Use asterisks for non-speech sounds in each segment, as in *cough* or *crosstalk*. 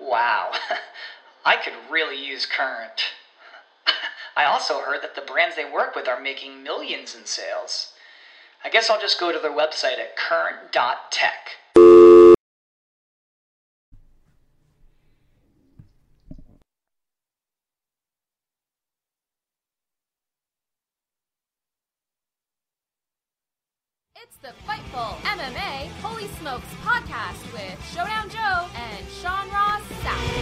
Wow, *laughs* I could really use Current. *laughs* I also heard that the brands they work with are making millions in sales. I guess I'll just go to their website at current.tech. It's the Fightful MMA Holy Smokes podcast with Showdown Joe and Sean Ross Sapp.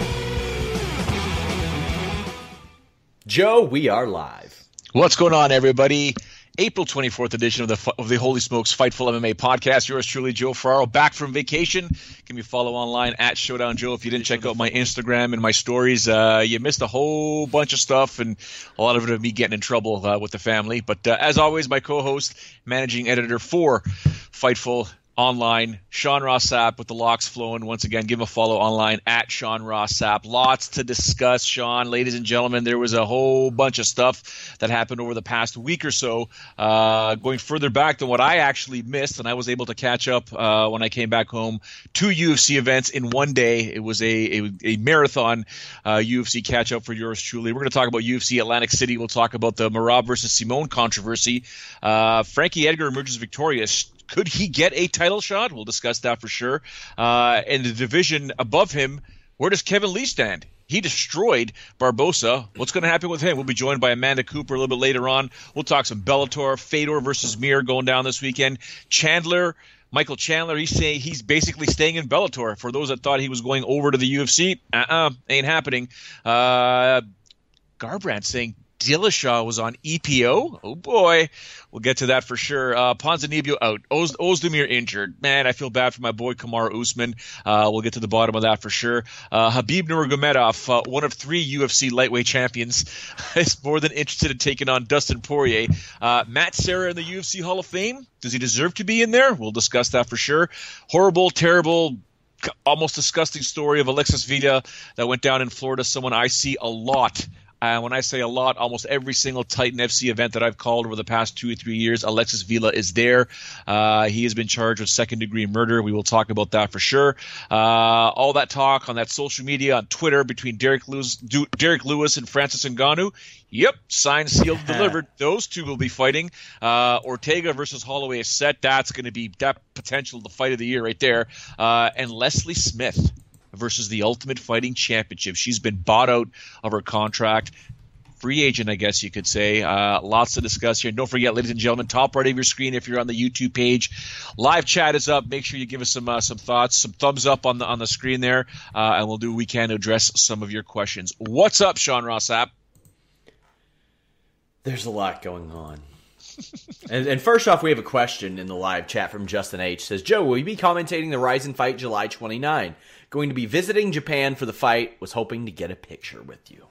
Joe, we are live. What's going on, everybody? April 24th edition of the of the Holy Smokes Fightful MMA podcast. Yours truly, Joe Ferraro, back from vacation. Can you follow online at Showdown Joe? If you didn't check out my Instagram and my stories, uh, you missed a whole bunch of stuff and a lot of it of me getting in trouble uh, with the family. But uh, as always, my co-host, managing editor for Fightful online. Sean Ross Sapp with the locks flowing. Once again, give him a follow online at Sean Ross Sapp. Lots to discuss, Sean. Ladies and gentlemen, there was a whole bunch of stuff that happened over the past week or so. Uh, going further back than what I actually missed, and I was able to catch up uh, when I came back home. Two UFC events in one day. It was a, a, a marathon uh, UFC catch up for yours truly. We're going to talk about UFC Atlantic City. We'll talk about the Merab versus Simon controversy. Uh, Frankie Edgar emerges victorious could he get a title shot? We'll discuss that for sure. Uh, and the division above him, where does Kevin Lee stand? He destroyed Barboza. What's going to happen with him? We'll be joined by Amanda Cooper a little bit later on. We'll talk some Bellator, Fedor versus Mir going down this weekend. Chandler, Michael Chandler, he's saying he's basically staying in Bellator. For those that thought he was going over to the UFC, uh-uh, ain't happening. Uh, Garbrandt saying Dillashaw was on EPO. Oh boy, we'll get to that for sure. Uh, Ponzinibbio out. Oz- Ozdemir injured. Man, I feel bad for my boy Kamaru Usman. Uh, we'll get to the bottom of that for sure. Uh, Habib Nurmagomedov, uh, one of three UFC lightweight champions, *laughs* is more than interested in taking on Dustin Poirier. Uh, Matt Serra in the UFC Hall of Fame. Does he deserve to be in there? We'll discuss that for sure. Horrible, terrible, almost disgusting story of Alexis Vila that went down in Florida. Someone I see a lot uh, when I say a lot, almost every single Titan FC event that I've called over the past two or three years, Alexis Vila is there. Uh, he has been charged with second degree murder. We will talk about that for sure. Uh, all that talk on that social media, on Twitter, between Derrick Lewis, Derrick Lewis and Francis Ngannou. Yep, signed, sealed, *laughs* delivered. Those two will be fighting. Uh, Ortega versus Holloway is set. That's going to be that potential the fight of the year right there. Uh, and Leslie Smith versus the Ultimate Fighting Championship. She's been bought out of her contract. Free agent, I guess you could say. Uh, lots to discuss here. Don't forget, ladies and gentlemen, top right of your screen if you're on the YouTube page. Live chat is up. Make sure you give us some uh, some thoughts, some thumbs up on the on the screen there, uh, and we'll do what we can to address some of your questions. What's up, Sean Ross Sapp? There's a lot going on. *laughs* and, and, first off, we have a question in the live chat from Justin H. Says Joe, will you be commentating the Rizin fight July 29? Going to be visiting Japan for the fight. Was hoping to get a picture with you.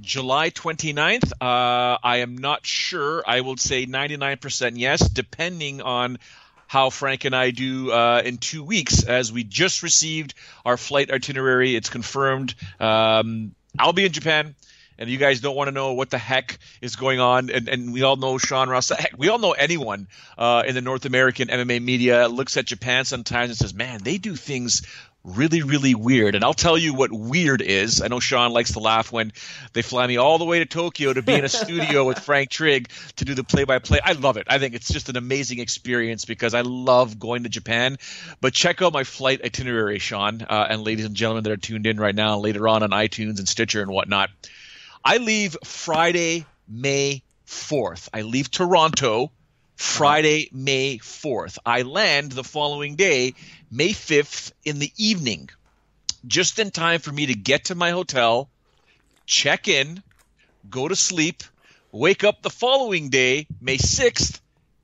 July 29th. Uh, I am not sure. I will say 99% yes, depending on how Frank and I do uh, in two weeks, as we just received our flight itinerary. It's confirmed. Um, I'll be in Japan. And you guys don't want to know what the heck is going on, and, and we all know Sean Ross. *laughs* Heck, we all know anyone uh, in the North American MMA media looks at Japan sometimes and says, "Man, they do things really, really weird. And I'll tell you what weird is. I know Sean likes to laugh when they fly me all the way to Tokyo to be in a *laughs* studio with Frank Trigg to do the play by play. I love it. I think it's just an amazing experience because I love going to Japan. But check out my flight itinerary, Sean, uh, and ladies and gentlemen that are tuned in right now, later on on iTunes and Stitcher and whatnot. I leave Friday, May 4th. I leave Toronto Uh-huh. Friday, May 4th. I land the following day, May 5th, in the evening, just in time for me to get to my hotel, check in, go to sleep, wake up the following day, May 6th,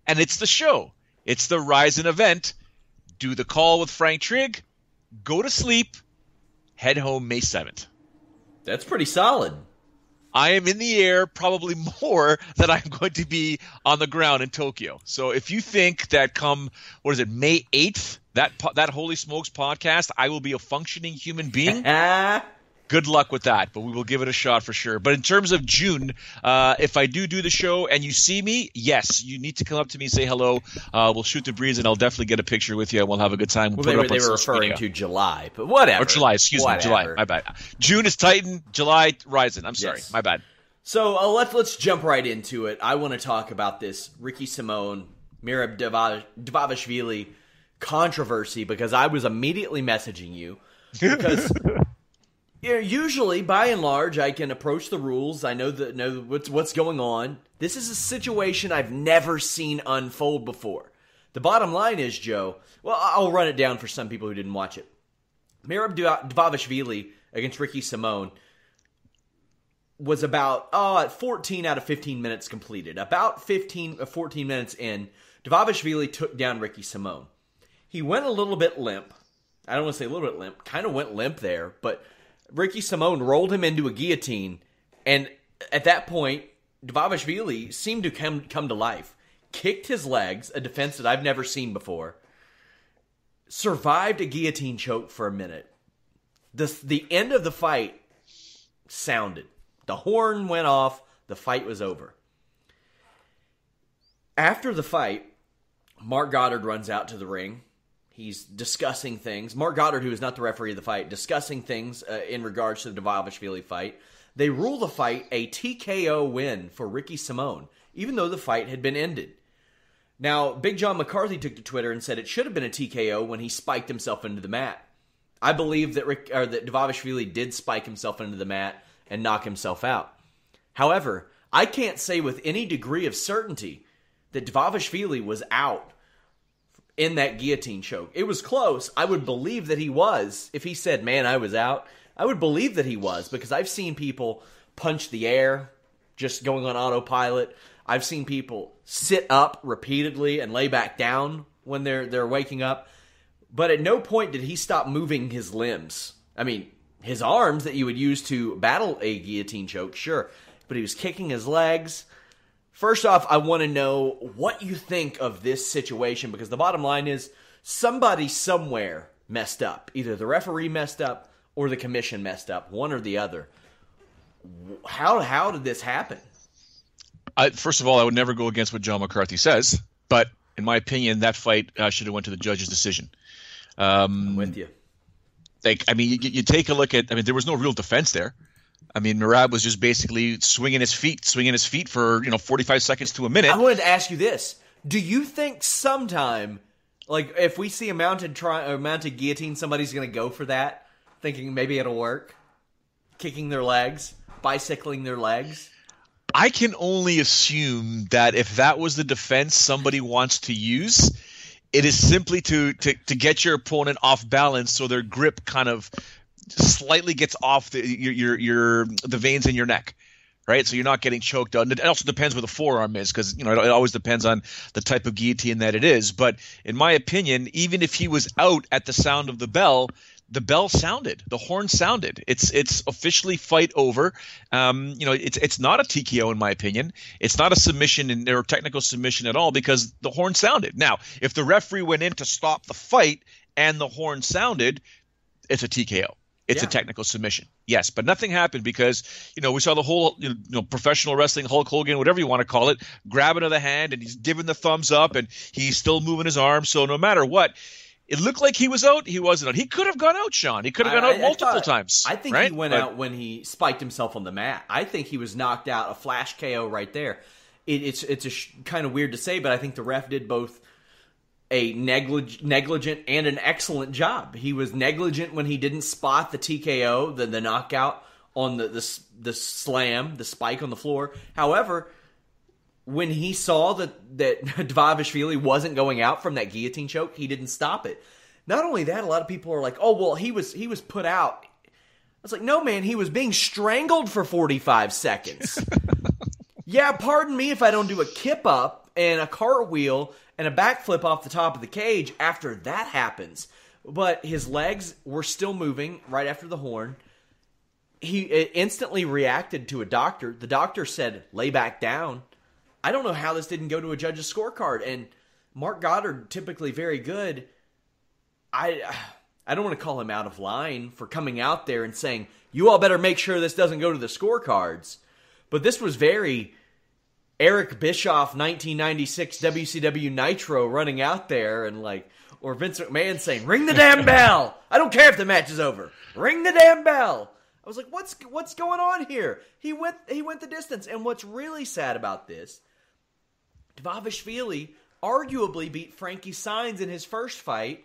and it's the show. It's the Rizin event. Do the call with Frank Trigg, go to sleep, head home May 7th. That's pretty solid. I am in the air probably *laughs* more than I'm going to be on the ground in Tokyo. So if you think that come what is it May 8th that that Holy Smokes podcast I will be a functioning human being, *laughs* good luck with that, but we will give it a shot for sure. But in terms of June, uh, if I do do the show and you see me, yes, you need to come up to me, say hello. Uh, we'll shoot the breeze, and I'll definitely get a picture with you, and we'll have a good time. Well, they, were, they were referring media. to July, but whatever. or July, excuse Whatever. me, July. My bad. June is Titan, July Rizin. I'm sorry, Yes. my bad. So uh, let's let's jump right into it. I want to talk about this Ricky Simon, Merab Dava- Davashvili controversy because I was immediately messaging you because *laughs* you know, usually by and large I can approach the rules. I know that know what's what's going on. This is a situation I've never seen unfold before. The bottom line is, Joe. Well, I'll run it down for some people who didn't watch it. Merab Davashvili against Ricky Simon was about oh at 14 out of 15 minutes completed. About 15 uh, 14 minutes in, Davavashvili took down Ricky Simon. He went a little bit limp. I don't want to say a little bit limp. Kind of went limp there, but Ricky Simon rolled him into a guillotine, and at that point, Davavashvili seemed to come come to life. Kicked his legs, a defense that I've never seen before. Survived a guillotine choke for a minute. The the end of the fight sounded. The horn went off. The fight was over. After the fight, Marc Goddard runs out to the ring. He's discussing things. Marc Goddard, who is not the referee of the fight, discussing things uh, in regards to the Davavashvili fight. They rule the fight a TKO win for Ricky Simon, even though the fight had been ended. Now, Big John McCarthy took to Twitter and said it should have been a TKO when he spiked himself into the mat. I believe that Rick or that Davavashvili did spike himself into the mat and knock himself out. However, I can't say with any degree of certainty that Davavashvili was out in that guillotine choke. It was close. I would believe that he was. If he said, "Man, I was out," I would believe that he was because I've seen people punch the air just going on autopilot. I've seen people sit up repeatedly and lay back down when they're they're waking up. But at no point did he stop moving his limbs. I mean, his arms that you would use to battle a guillotine choke, sure, but he was kicking his legs. First off, I want to know what you think of this situation because the bottom line is somebody somewhere messed up. Either the referee messed up or the commission messed up, one or the other. How how did this happen? I, first of all, I would never go against what John McCarthy says, but in my opinion, that fight uh, should have went to the judge's decision. Um, I'm with you. like, I mean, you, you take a look at. I mean, there was no real defense there. I mean, Murad was just basically swinging his feet, swinging his feet for you know 45 seconds to a minute. I wanted to ask you this: Do you think sometime, like if we see a mounted tri- or mounted guillotine, somebody's going to go for that, thinking maybe it'll work, kicking their legs, bicycling their legs? I can only assume that if that was the defense somebody wants to use, it is simply to, to, to get your opponent off balance so their grip kind of slightly gets off the your, your your the veins in your neck. Right, so you're not getting choked out. And it also depends where the forearm is, because you know it, it always depends on the type of guillotine that it is. But in my opinion, even if he was out at the sound of the bell, the bell sounded, the horn sounded. It's it's officially fight over. Um, you know, it's it's not a TKO in my opinion. It's not a submission in, or technical submission at all because the horn sounded. Now, if the referee went in to stop the fight and the horn sounded, it's a TKO. It's Yeah. a technical submission. Yes, but nothing happened because you know we saw the whole you know professional wrestling Hulk Hogan, whatever you want to call it, grabbing of the hand and he's giving the thumbs up and he's still moving his arm. So no matter what, it looked like he was out. He wasn't out. He could have gone out, Sean. He could have gone I- out I- I multiple thought- times. I think right? he went But- out when he spiked himself on the mat. I think he was knocked out, a flash KO right there. It, it's it's a sh- kind of weird to say, but I think the ref did both a neglig- negligent and an excellent job. He was negligent when he didn't spot the TKO, the the knockout on the the, the slam, the spike on the floor. However, when he saw that that *laughs* Davashvili wasn't going out from that guillotine choke, he didn't stop it. Not only that, a lot of people are like, "Oh, well, he was he was put out." I was like, "No, man, he was being strangled for 45 seconds." *laughs* yeah, pardon me if I don't do a kip up and a cartwheel and a backflip off the top of the cage after that happens. but his legs were still moving right after the horn. He uh, instantly reacted to a doctor. The doctor said, "Lay back down." I don't know how this didn't go to a judge's scorecard. And Marc Goddard, typically very good, I *sighs* I don't want to call him out of line for coming out there and saying, "You all better make sure this doesn't go to the scorecards." But this was very Eric Bischoff 1996 WCW Nitro running out there and like or Vince McMahon saying, "Ring the damn bell." I don't care if the match is over. Ring the damn bell. I was like, "What's what's going on here?" He went he went the distance. And what's really sad about this, Dvalishvili arguably beat Frankie Saenz in his first fight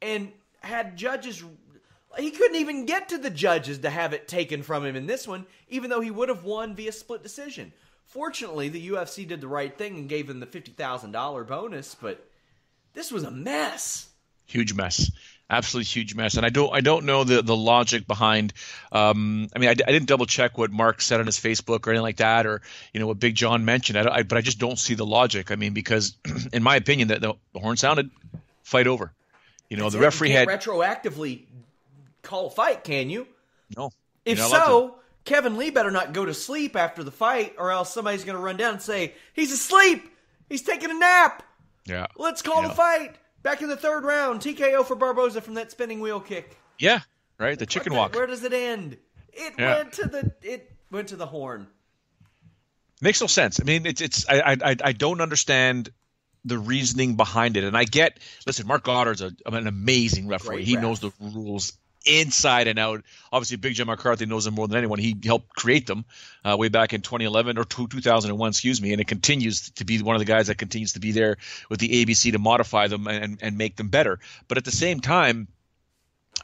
and had judges he couldn't even get to the judges to have it taken from him in this one, even though he would have won via split decision. Fortunately, the UFC did the right thing and gave him the $50,000 bonus, but this was a mess. Huge mess. Absolutely huge mess, and I don't I don't know the, the logic behind. Um, I mean, I, I, didn't double check what Mark said on his Facebook or anything like that, or you know what Big John mentioned. I, I, but I just don't see the logic. I mean, because *clears throat* in my opinion, that the, the, horn sounded, fight over. You know, That's the referee had retroactively call a fight. Can you? No. If so, Kevin Lee better not go to sleep after the fight, or else somebody's going to run down and say he's asleep. He's taking a nap. Yeah. Let's call yeah. the fight. Back in the third round, TKO for Barboza from that spinning wheel kick. Yeah, right. The chicken walk. Where does it end? It yeah. went to the it went to the horn. Makes no sense. I mean, it's it's I I I don't understand the reasoning behind it, and I get. Listen, Marc Goddard's a, an amazing referee. Great he ref. knows the rules inside and out. Obviously, Big Jim McCarthy knows them more than anyone. He helped create them uh, way back in 2011 or 2001, excuse me, and it continues to be one of the guys that continues to be there with the ABC to modify them and, and make them better. But at the same time,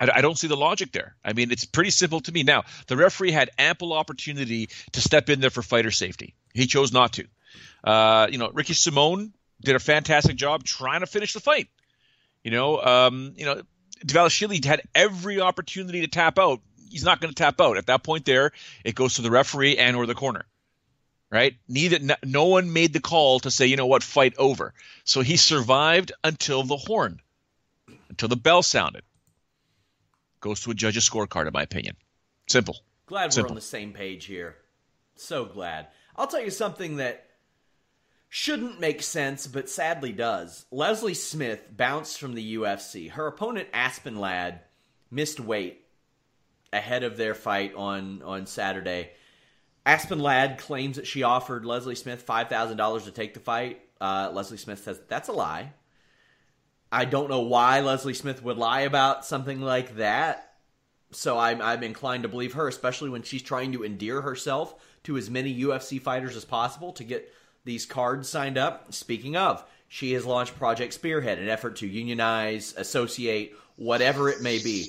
I, don't see the logic there. I mean, it's pretty simple to me. Now, the referee had ample opportunity to step in there for fighter safety. He chose not to. Uh, you know, Ricky Simon did a fantastic job trying to finish the fight. You know, um, you know, Dvalishvili had every opportunity to tap out. He's not going to tap out. At that point there, it goes to the referee and or the corner. Right? Neither no, no one made the call to say, you know what, fight over. So he survived until the horn, until the bell sounded. Goes to a judge's scorecard, in my opinion. Simple. Glad Simple. we're on the same page here. So glad. I'll tell you something that shouldn't make sense, but sadly does. Leslie Smith bounced from the UFC. Her opponent, Aspen Ladd, missed weight ahead of their fight on, on Saturday. Aspen Ladd claims that she offered Leslie Smith $5,000 to take the fight. Uh, Leslie Smith says that's a lie. I don't know why Leslie Smith would lie about something like that. So I'm, I'm inclined to believe her, especially when she's trying to endear herself to as many UFC fighters as possible to get these cards signed up. Speaking of, she has launched Project Spearhead, an effort to unionize, associate, whatever it may be.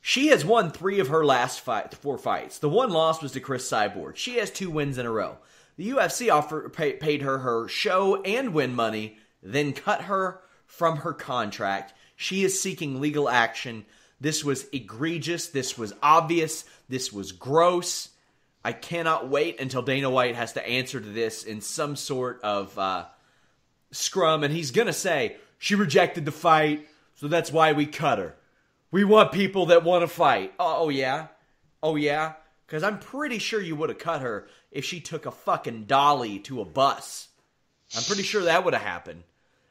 She has won three of her last four fights. The one loss was to Cris Cyborg. She has two wins in a row. The UFC offered, pay, paid her her show and win money, then cut her from her contract. She is seeking legal action. This was egregious. This was obvious. This was gross. I cannot wait until Dana White has to answer to this in some sort of uh, scrum, and he's gonna say she rejected the fight, so that's why we cut her. We want people that want to fight. Oh, oh yeah, oh yeah, because I'm pretty sure you would have cut her if she took a fucking dolly to a bus. I'm pretty sure that would have happened.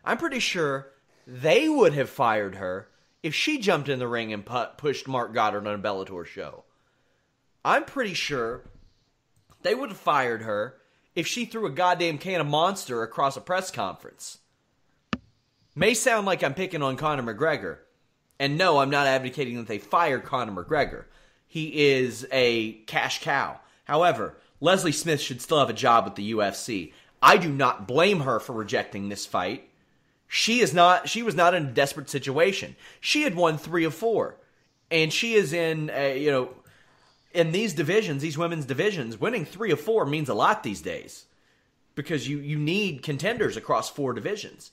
I'm pretty sure they would have fired her if she jumped in the ring and pu- pushed Marc Goddard on a Bellator show. I'm pretty sure they would have fired her if she threw a goddamn can of monster across a press conference. May sound like I'm picking on Conor McGregor. And no, I'm not advocating that they fire Conor McGregor. He is a cash cow. However, Leslie Smith should still have a job with the UFC. I do not blame her for rejecting this fight. She is not she was not in a desperate situation. She had won 3 of 4 and she is in a, you know in these divisions, these women's divisions, winning three of four means a lot these days because you you need contenders across four divisions.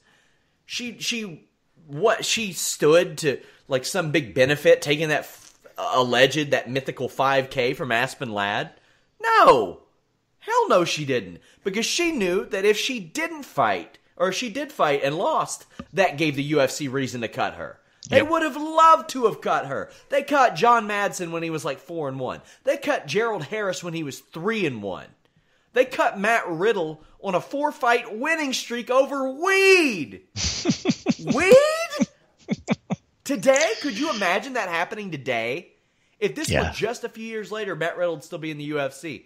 She she what she stood to like some big benefit taking that f- alleged that mythical 5k from Aspen Ladd? No. Hell no she didn't because she knew that if she didn't fight or if she did fight and lost, that gave the UFC reason to cut her. They Yep. would have loved to have cut her. They cut Jon Madsen when he was like four and one. They cut Gerald Harris when he was three and one. They cut Matt Riddle on a four fight winning streak over weed. *laughs* weed? Today? Could you imagine that happening today? If this Yeah. were just a few years later, Matt Riddle would still be in the UFC.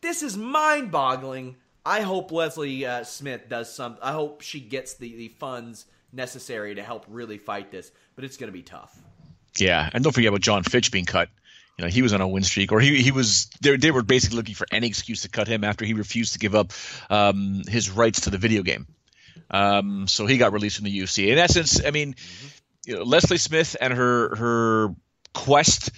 This is mind boggling. I hope Leslie uh, Smith does something. I hope she gets the, the funds necessary to help really fight this, but it's going to be tough. Yeah, and don't forget about Jon Fitch being cut. You know, he was on a win streak, or he he was. They, they were basically looking for any excuse to cut him after he refused to give up um, his rights to the video game. Um, so he got released from the UFC. In essence, I mean, you know, Leslie Smith and her her quest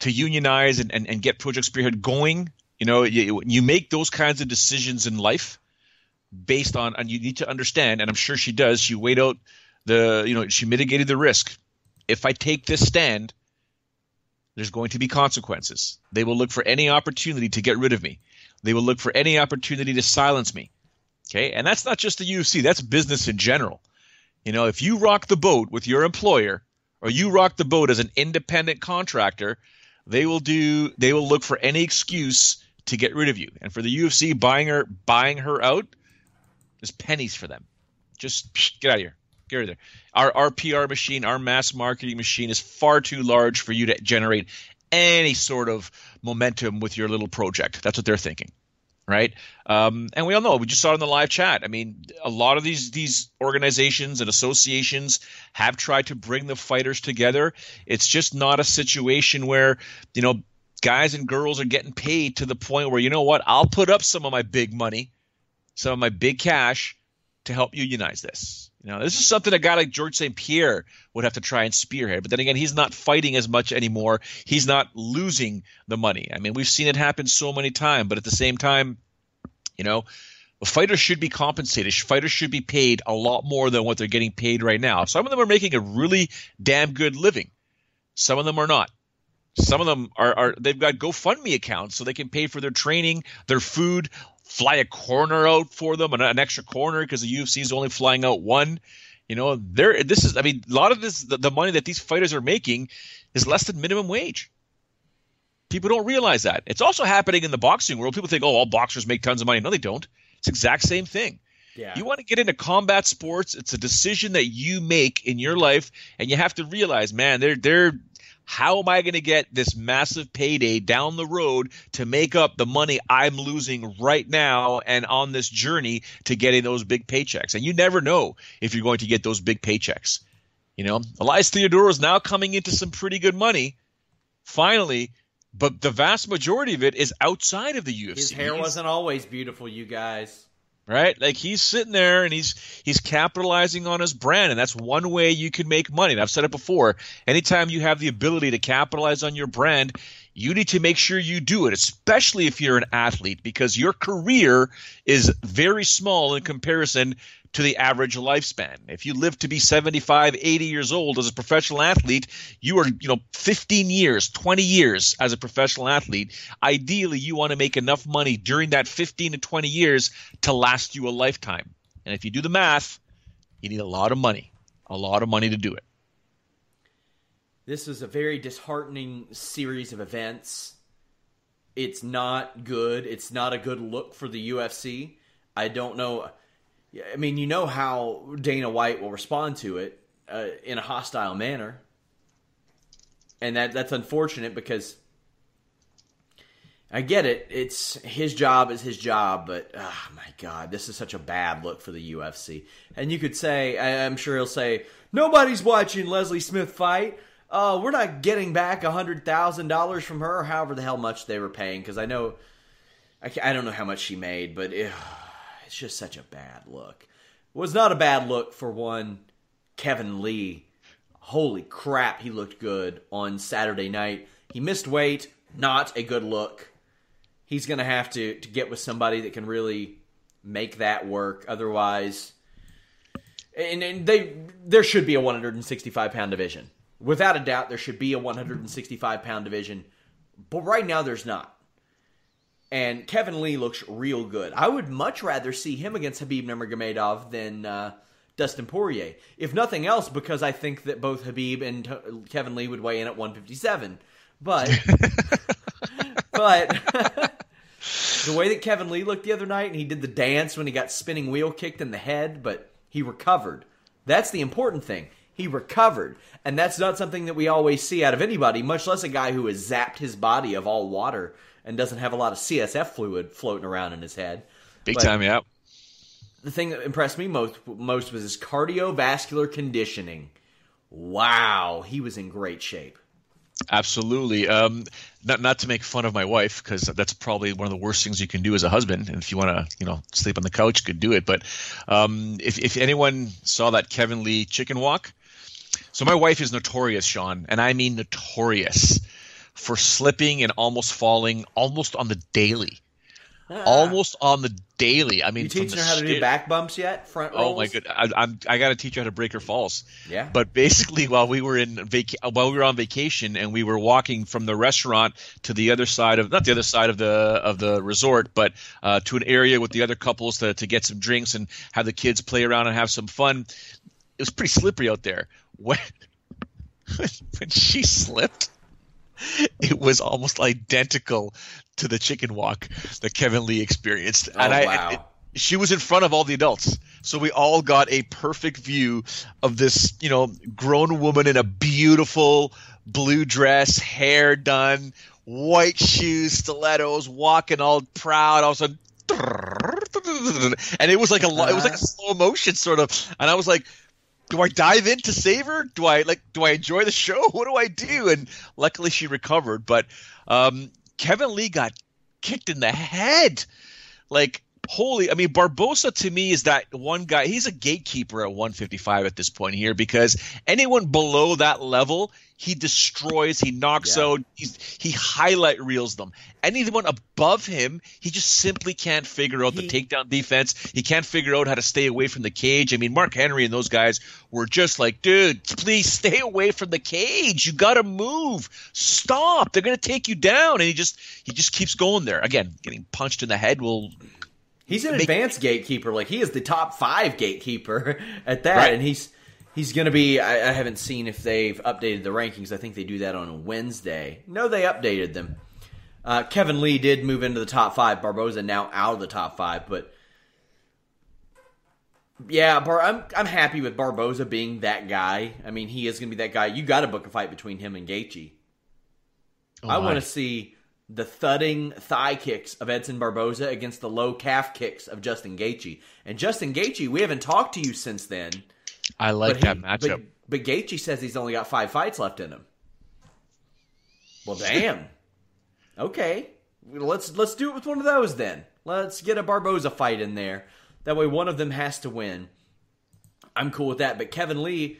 to unionize and, and, and get Project Spearhead going. You know, you, you make those kinds of decisions in life based on, and you need to understand, and I'm sure she does. She weighed out the, you know, she mitigated the risk. If I take this stand, there's going to be consequences. They will look for any opportunity to get rid of me. They will look for any opportunity to silence me. Okay, and that's not just the UFC. That's business in general. You know, if you rock the boat with your employer, or you rock the boat as an independent contractor, they will do. They will look for any excuse to get rid of you. And for the UFC, buying her buying her out is pennies for them. Just psh, get out of here. Get out of there. Our our PR machine, our mass marketing machine is far too large for you to generate any sort of momentum with your little project. That's what they're thinking right? Um, and we all know we just saw it in the live chat. I mean, a lot of these these organizations and associations have tried to bring the fighters together. It's just not a situation where you know guys and girls are getting paid to the point where you know what? I'll put up some of my big money, some of my big cash to help unionize this. You know, this is something a guy like George St. Pierre would have to try and spearhead. But then again, he's not fighting as much anymore. He's not losing the money. I mean, we've seen it happen so many times, but at the same time, you know, fighters should be compensated. Fighters should be paid a lot more than what they're getting paid right now. Some of them are making a really damn good living. Some of them are not. Some of them are, are they've got GoFundMe accounts so they can pay for their training, their food, fly a corner out for them, an, an extra corner because the UFC is only flying out one. You know, there. This is. I mean, a lot of this, the, the money that these fighters are making, is less than minimum wage. People don't realize that. It's also happening in the boxing world. People think, oh, all boxers make tons of money. No, they don't. It's the exact same thing. Yeah. You want to get into combat sports, it's a decision that you make in your life, and you have to realize, man, they're they're how am I going to get this massive payday down the road to make up the money I'm losing right now and on this journey to getting those big paychecks? And you never know if you're going to get those big paychecks. You know, Elias Theodorou is now coming into some pretty good money, finally, but the vast majority of it is outside of the UFC. His hair wasn't always beautiful, you guys. Right? Like he's sitting there and he's he's capitalizing on his brand, and that's one way you can make money. And I've said it before. Anytime you have the ability to capitalize on your brand, you need to make sure you do it, especially if you're an athlete, because your career is very small in comparison to the average lifespan. If you live to be 75, 80 years old as a professional athlete, you are, you know, 15 years, 20 years as a professional athlete. Ideally, you want to make enough money during that 15 to 20 years to last you a lifetime. And if you do the math, you need a lot of money, a lot of money to do it. This is a very disheartening series of events. It's not good. It's not a good look for the UFC. I don't know. Yeah, I mean, you know how Dana White will respond to it uh, in a hostile manner, and that that's unfortunate because I get it. It's his job is his job, but oh my god, this is such a bad look for the UFC. And you could say, I'm sure he'll say, nobody's watching Leslie Smith fight. Uh, we're not getting back hundred thousand dollars from her, however the hell much they were paying. Because I know, I, I don't know how much she made, but it, it's just such a bad look. It was not a bad look for one Kevin Lee. Holy crap, he looked good on Saturday night. He missed weight, not a good look. He's going to have to to get with somebody that can really make that work. Otherwise, and, and they there should be a 165 pound division without a doubt. There should be a 165 pound division, but right now there's not. And Kevin Lee looks real good. I would much rather see him against Habib Nurmagomedov than uh, Dustin Poirier. If nothing else, because I think that both Habib and T- Kevin Lee would weigh in at 157. But, *laughs* but *laughs* the way that Kevin Lee looked the other night, and he did the dance when he got spinning wheel kicked in the head, but he recovered. That's the important thing. He recovered. And that's not something that we always see out of anybody, much less a guy who has zapped his body of all water and doesn't have a lot of CSF fluid floating around in his head. Big But- time, yeah. the thing that impressed me most most was his cardiovascular conditioning. Wow, he was in great shape. Absolutely. Um, not not to make fun of my wife because that's probably one of the worst things you can do as a husband. And if you want to, you know, sleep on the couch, could do it. But um, if if anyone saw that Kevin Lee chicken walk, so my wife is notorious, Sean, and I mean notorious for slipping and almost falling almost on the daily. Almost on the daily. I mean, Ah. You from teaching her how to do back bumps yet? Front rolls? Oh my good! I, I'm I got to teach her how to break her falls. Yeah. But basically, while we were in vac- while we were on vacation and we were walking from the restaurant to the other side of not the other side of the of the resort, but uh, to an area with the other couples to to get some drinks and have the kids play around and have some fun. It was pretty slippery out there. When *laughs* when she slipped, *laughs* it was almost identical to the chicken walk that Kevin Lee experienced. Oh, and I, wow. it- she was in front of all the adults. So we all got a perfect view of this, you know, grown woman in a beautiful blue dress, hair done, white shoes, stilettos, walking all proud. All of a sudden, *laughs* and it was like a it was like a uh-huh. slow motion sort of, and I was like, do I dive in to save her? Do I like do I enjoy the show? *laughs* What do I do? And luckily she recovered. But um, Kevin Lee got kicked in the head. Like holy, I mean Barboza to me is that one guy. He's a gatekeeper at 155 at this point here because anyone below that level, he destroys, he knocks Yeah. out, he's, he highlight reels them. Anyone above him, he just simply can't figure out the takedown defense. He can't figure out how to stay away from the cage. I mean, Mark Henry and those guys were just like, dude, please stay away from the cage. You got to move. Stop. They're going to take you down. And he just he just keeps going there. Again, getting punched in the head will He's an advanced gatekeeper. Like he is the top five gatekeeper *laughs* at that, Right. and he's he's going to be. I, I haven't seen if they've updated the rankings. I think they do that on a Wednesday. No, they updated them. Uh, Kevin Lee did move into the top five. Barboza now out of the top five, but yeah, Bar- I'm I'm happy with Barboza being that guy. I mean, he is going to be that guy. You got to book a fight between him and Gaethje. I want to see the thudding thigh kicks of Edson Barboza against the low calf kicks of Justin Gaethje. And Justin Gaethje, we haven't talked to you since then. I like but that he- matchup. But, but Gaethje says he's only got five fights left in him. Well, damn. okay, let's let's do it with one of those then. Let's get a Barboza fight in there. That way, one of them has to win. I'm cool with that. But Kevin Lee,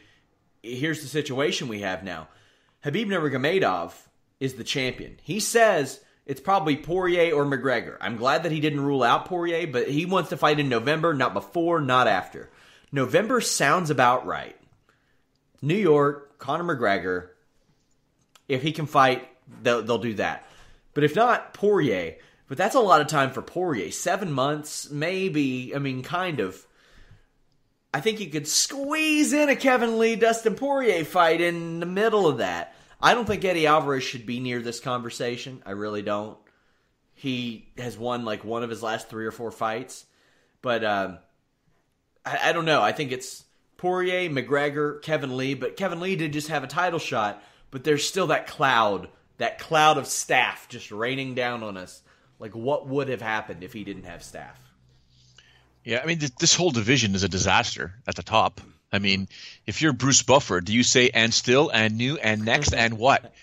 here's the situation we have now. Habib Nurmagomedov is the champion. He says it's probably Poirier or McGregor. I'm glad that he didn't rule out Poirier, but he wants to fight in November, not before, not after. November sounds about right. New York, Conor McGregor. If he can fight, they'll, they'll do that. But if not, Poirier. But that's a lot of time for Poirier. Seven months, maybe. I mean, kind of. I think you could squeeze in a Kevin Lee Dustin Poirier fight in the middle of that. I don't think Eddie Alvarez should be near this conversation. I really don't. He has won like one of his last three or four fights, but um, I, I don't know. I think it's Poirier, McGregor, Kevin Lee, but Kevin Lee did just have a title shot. But there's still that cloud, that cloud of staph just raining down on us. Like what would have happened if he didn't have staph? Yeah, I mean, th- this whole division is a disaster at the top. I mean, if you're Bruce Buffer, do you say and still and new and next and what?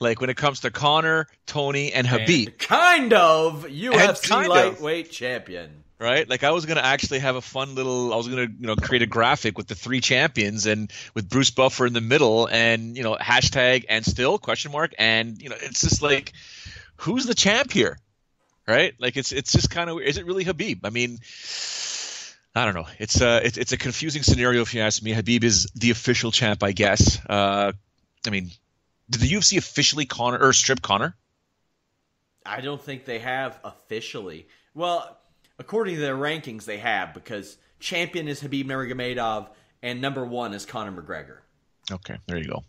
Like when it comes to Conor, Tony, and Habib, And kind of UFC kind of. lightweight champion. right? Like I was gonna actually have a fun little. I was gonna you know create a graphic with the three champions and with Bruce Buffer in the middle, and you know hashtag and still question mark, and you know it's just like who's the champ here, right? Like it's it's just kind of is it really Habib? I mean. I don't know. It's a it's, it's a confusing scenario if you ask me. Habib is the official champ, I guess. Uh, I mean, did the UFC officially Conor or strip Conor? I don't think they have officially. Well, according to their rankings, they have because champion is Habib Nurmagomedov, and number one is Conor McGregor. Okay, there you go.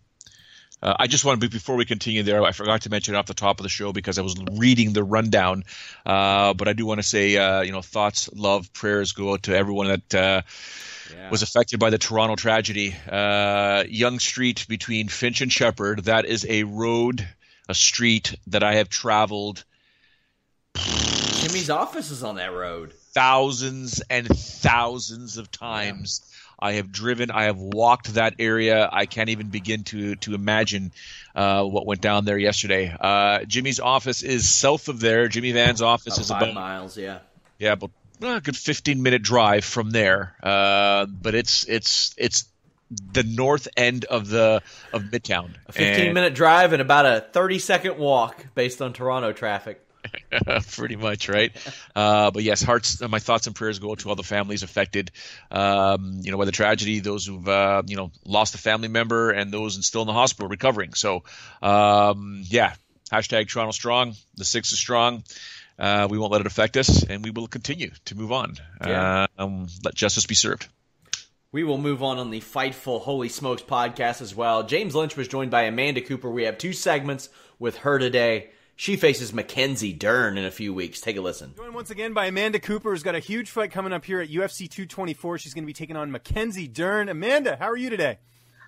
Uh, I just want to before we continue there, I forgot to mention off the top of the show because I was reading the rundown. Uh, but I do want to say, uh, you know, thoughts, love, prayers go out to everyone that uh, yeah. was affected by the Toronto tragedy. Uh, Yonge Street between Finch and Sheppard. That is a road, a street that I have traveled. Jimmy's office is on that road. Thousands and thousands of times. Yeah I have driven, I have walked that area. I can't even begin to to imagine uh, what went down there yesterday. Uh, Jimmy's office is south of there. Jimmy Van's office about is five about miles. Yeah, yeah, but well, a good fifteen minute drive from there. Uh, but it's it's it's the north end of the of Midtown. A fifteen and, minute drive and about a thirty second walk based on Toronto traffic. *laughs* Pretty much, right? Uh, but yes, hearts. My thoughts and prayers go to all the families affected. Um, you know, by the tragedy, those who've uh, you know lost a family member, and those still in the hospital recovering. So, um, yeah. Hashtag Toronto strong. The six is strong. Uh, we won't let it affect us, and we will continue to move on. Yeah. Um, let justice be served. We will move on on the Fightful Holy Smokes podcast as well. James Lynch was joined by Amanda Cooper. We have two segments with her today. She faces Mackenzie Dern in a few weeks. Take a listen. Joined once again by Amanda Cooper, who's got a huge fight coming up here at UFC 224. She's going to be taking on Mackenzie Dern. Amanda, how are you today?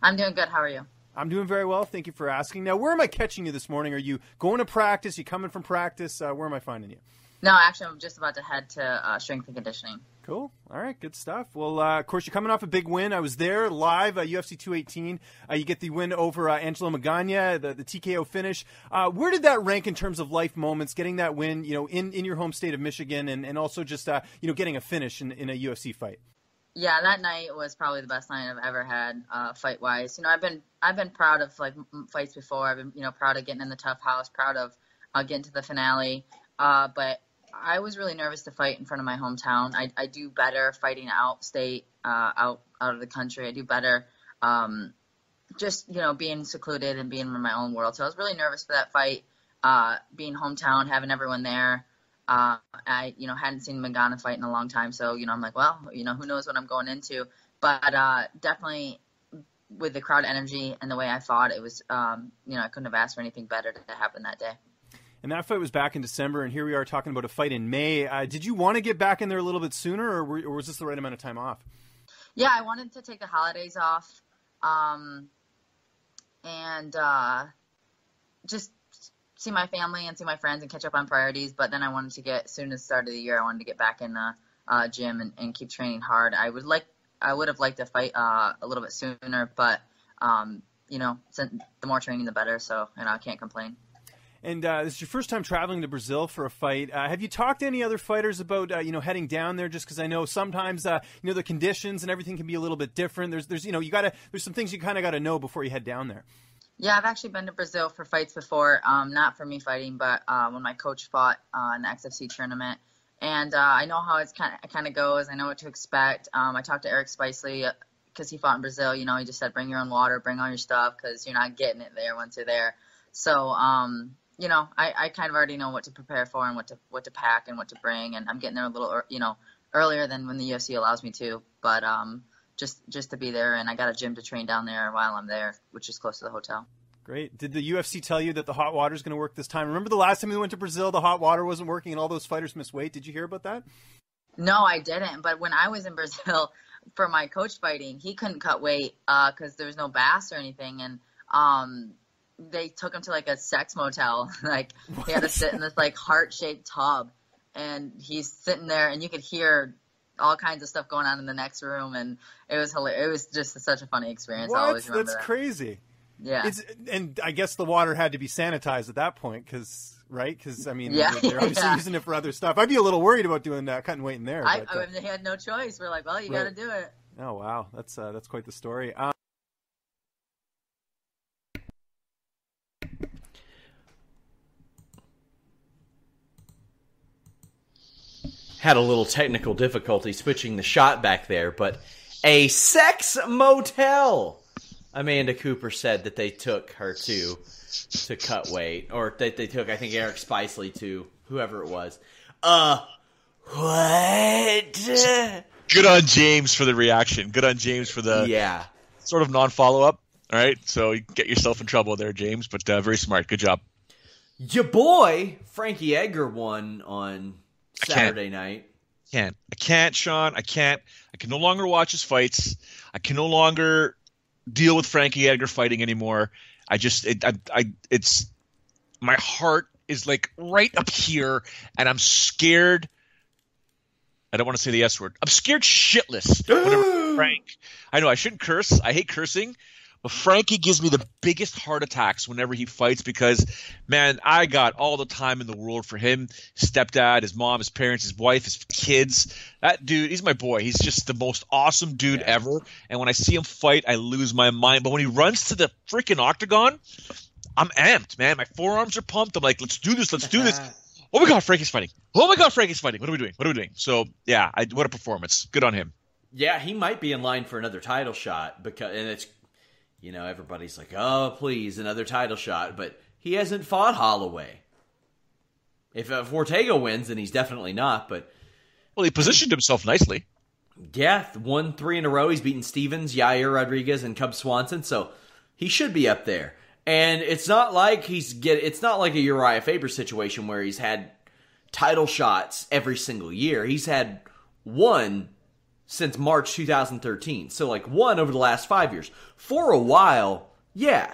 I'm doing good. How are you? I'm doing very well. Thank you for asking. Now, where am I catching you this morning? Are you going to practice? Are you coming from practice? Uh, where am I finding you? No, actually, I'm just about to head to uh, strength and conditioning. Cool. All right, good stuff. Well, uh, of course, you're coming off a big win. I was there live, uh, UFC 218. Uh, you get the win over uh, Angela Magana, the, the TKO finish. Uh, where did that rank in terms of life moments? Getting that win, you know, in, in your home state of Michigan, and, and also just uh, you know getting a finish in, in a UFC fight. Yeah, that night was probably the best night I've ever had, fight wise. You know, I've been I've been proud of like fights before. I've been you know proud of getting in the TUF house, proud of getting to the finale. but I was really nervous to fight in front of my hometown. I, I do better fighting out state, uh, out out of the country. I do better, um, just you know, being secluded and being in my own world. So I was really nervous for that fight. Uh, being hometown, having everyone there. Uh, I you know hadn't seen Magana fight in a long time, so you know I'm like, well, you know, who knows what I'm going into. But uh, definitely with the crowd energy and the way I fought, it was um, you know I couldn't have asked for anything better to happen that day. And that fight was back in December, and here we are talking about a fight in May. Uh, did you want to get back in there a little bit sooner, or, were, or, was this the right amount of time off? Yeah, I wanted to take the holidays off, um, and uh, just see my family and see my friends and catch up on priorities. But then I wanted to get, as soon as the start of the year, I wanted to get back in the uh, gym and, and, keep training hard. I would like, I would have liked to fight uh, a little bit sooner, but um, you know, the more training, the better. So, know, I can't complain. And uh, this is your first time traveling to Brazil for a fight. Uh, have you talked to any other fighters about uh, you know heading down there? Just because I know sometimes uh, you know the conditions and everything can be a little bit different. There's there's you know you gotta there's some things you kind of got to know before you head down there. Yeah, I've actually been to Brazil for fights before. Um, not for me fighting, but uh, when my coach fought uh, in the XFC tournament. And I know how it's kind of kind of goes. I know what to expect. Um, I talked to Eric Spicely because he fought in Brazil. You know, he just said bring your own water, bring all your stuff because you're not getting it there once you're there. So um, you know, I, I kind of already know what to prepare for and what to what to pack and what to bring, and I'm getting there a little, you know, earlier than when the UFC allows me to. But um, just just to be there, and I got a gym to train down there while I'm there, which is close to the hotel. Great. Did the UFC tell you that the hot water is going to work this time? Remember the last time we went to Brazil, the hot water wasn't working, and all those fighters missed weight. Did you hear about that? No, I didn't. But when I was in Brazil for my coach fighting, he couldn't cut weight because uh, there was no bass or anything, and um, they took him to like a sex motel. *laughs* like what? he had to sit in this like heart shaped tub, and he's sitting there, and you could hear all kinds of stuff going on in the next room, and it was hilarious. It was just such a funny experience. What? That's that. crazy. Yeah, it's, and I guess the water had to be sanitized at that point because right? Because I mean, yeah, they're, obviously *laughs* yeah. using it for other stuff. I'd be a little worried about doing that, cutting weight in there. I, but, uh, I mean, they had no choice. We're like, well, you right. got to do it. Oh wow, that's uh, that's quite the story. Um, had a little technical difficulty switching the shot back there, but a sex motel. Amanda Cooper said that they took her to to cut weight, or that they took I think Eric Spicely to whoever it was. Uh, what? Good on James for the reaction. Good on James for the yeah. sort of non follow up. All right, so you get yourself in trouble there, James, but uh, very smart. Good job. Your boy Frankie Edgar won on I. Saturday night. can't. I can't, Sean. I can't. I can no longer watch his fights. I can no longer deal with Frankie Edgar fighting anymore. I just, it, I, I, it's my heart is like right up here, and I'm scared. I don't want to say the S word. I'm scared shitless. Frank, *gasps* I know I shouldn't curse. I hate cursing, but Frankie gives me the biggest heart attacks whenever he fights because, man, I got all the time in the world for him. His stepdad, his mom, his parents, his wife, his kids. That dude, he's my boy. He's just the most awesome dude ever. And when I see him fight, I lose my mind. But when he runs to the freaking octagon, I'm amped, man. My forearms are pumped. I'm like, let's do this. Let's do this. *laughs* Oh my God, Frankie's fighting. Oh my God, Frankie's fighting. What are we doing? What are we doing? So yeah, I, what a performance. Good on him. Yeah, he might be in line for another title shot because, and it's, you know, everybody's like, oh, please, another title shot, but he hasn't fought Holloway. If, if Ortega wins, then he's definitely not. But Well, he positioned himself nicely. yeah, won three in a row. He's beaten Stevens, Yair Rodriguez, and Cub Swanson, so he should be up there. And it's not like he's get. It's not like a Urijah Faber situation where he's had title shots every single year. He's had one since March 2013. So like one over the last five years. For a while, yeah.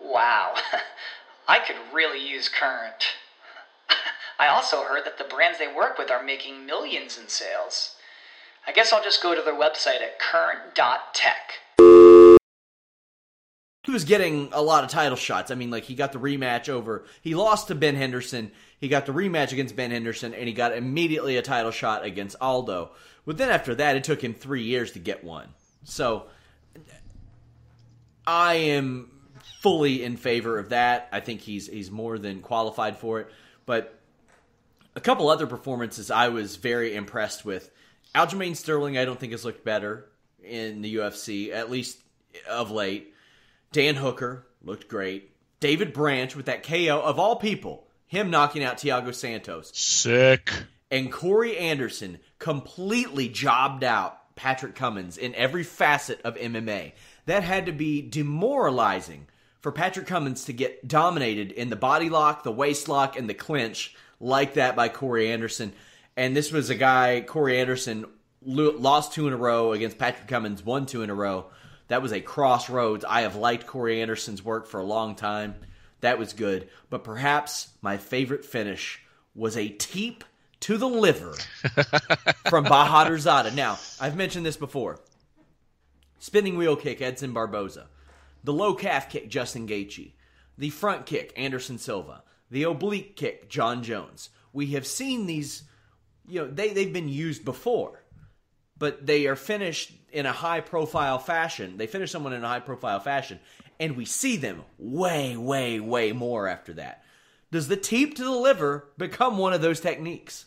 Wow, *laughs* I could really use Current. *laughs* I also heard that the brands they work with are making millions in sales. I guess I'll just go to their website at current.tech. he was getting a lot of title shots. I mean, like he got the rematch over. He lost to Ben Henderson. He got the rematch against Ben Henderson, and he got immediately a title shot against Aldo. But then after that, it took him three years to get one. So I am fully in favor of that. I think he's he's more than qualified for it. But a couple other performances I was very impressed with. Aljamain Sterling, I don't think has looked better in the UFC, at least of late. Dan Hooker looked great. David Branch with that KO of all people, him knocking out Thiago Santos. Sick. And Corey Anderson completely jobbed out Patrick Cummins in every facet of MMA. That had to be demoralizing for Patrick Cummins to get dominated in the body lock, the waist lock, and the clinch like that by Corey Anderson. And this was a guy, Corey Anderson, lost two in a row against Patrick Cummins, won two in a row. That was a crossroads. I have liked Corey Anderson's work for a long time. That was good. But perhaps my favorite finish was a teep to the liver *laughs* from Bahadurzada. Now, I've mentioned this before. Spinning wheel kick, Edson Barboza. The low calf kick, Justin Gaethje. The front kick, Anderson Silva. The oblique kick, Jon Jones. We have seen these, you know, they, they've been used before, but they are finished in a high profile fashion. They finish someone in a high profile fashion, and we see them way, way, way more after that. Does the teep to the liver become one of those techniques?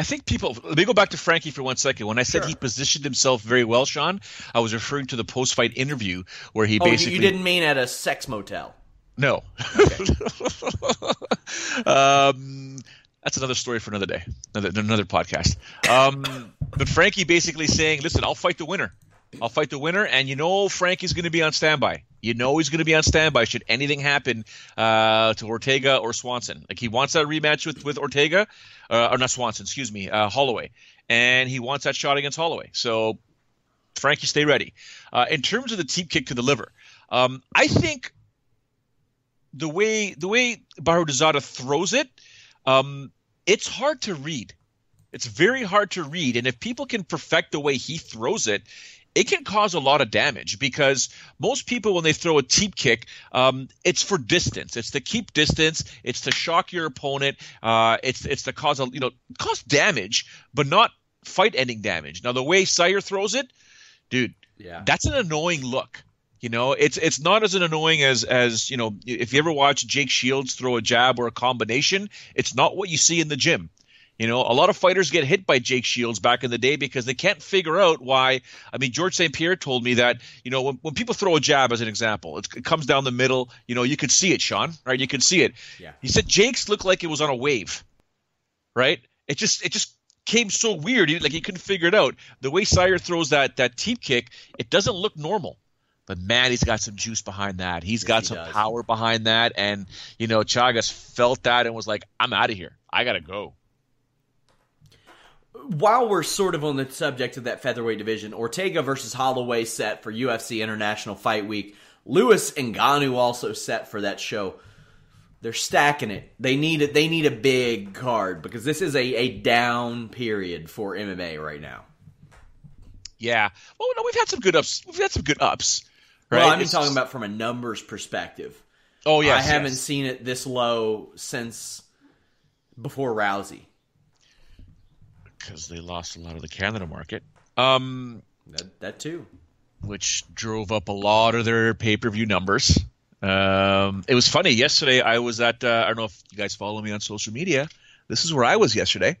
I think people. Let me go back to Frankie for one second. When I said Sure. he positioned himself very well, Sean, I was referring to the post-fight interview where he Oh, basically you didn't mean at a sex motel. No. *laughs* um, that's another story for another day, another another podcast. Um, but Frankie basically saying, "Listen, I'll fight the winner. I'll fight the winner, and you know Frankie's going to be on standby. You know he's going to be on standby should anything happen uh, to Ortega or Swanson. Like he wants that rematch with with Ortega, uh, or not Swanson, excuse me, uh, Holloway, and he wants that shot against Holloway. So Frankie, stay ready. Uh, in terms of the teep kick to the liver, um, I think the way the way Bahadurzada throws it, um, it's hard to read. It's very hard to read, and if people can perfect the way he throws it, it can cause a lot of damage because most people when they throw a teep kick, um, it's for distance. It's to keep distance. It's to shock your opponent. Uh, it's it's to cause a you know cause damage, but not fight-ending damage. Now the way Siyar throws it, dude, Yeah. that's an annoying look. You know, it's it's not as an annoying as as you know. If you ever watch Jake Shields throw a jab or a combination, it's not what you see in the gym. You know, a lot of fighters get hit by Jake Shields back in the day because they can't figure out why. I mean, George St. Pierre told me that, you know, when, when people throw a jab, as an example, it comes down the middle. You know, you could see it, Sean, right? You could see it. Yeah. He said Jake's looked like it was on a wave, right? It just, it just came so weird. He, like he couldn't figure it out. The way Siyar throws that that teep kick, it doesn't look normal. But man, he's got some juice behind that. He's got he some does. power behind that, and you know, Chagas felt that and was like, "I'm out of here. I gotta go." While we're sort of on the subject of that featherweight division, Ortega versus Holloway set for UFC International Fight Week. Lewis and Ngannou also set for that show. They're stacking it. They need it. They need a big card because this is a, a down period for MMA right now. Yeah. Well, no, we've had some good ups. We've had some good ups. Right. Well, I'm It's talking about from a numbers perspective. Oh yeah, I haven't yes. seen it this low since before Rousey. Because they lost a lot of the Canada market. Um, That, that too. which drove up a lot of their pay per view numbers. Um, it was funny. Yesterday, I was at, uh, I don't know if you guys follow me on social media. This is where I was yesterday.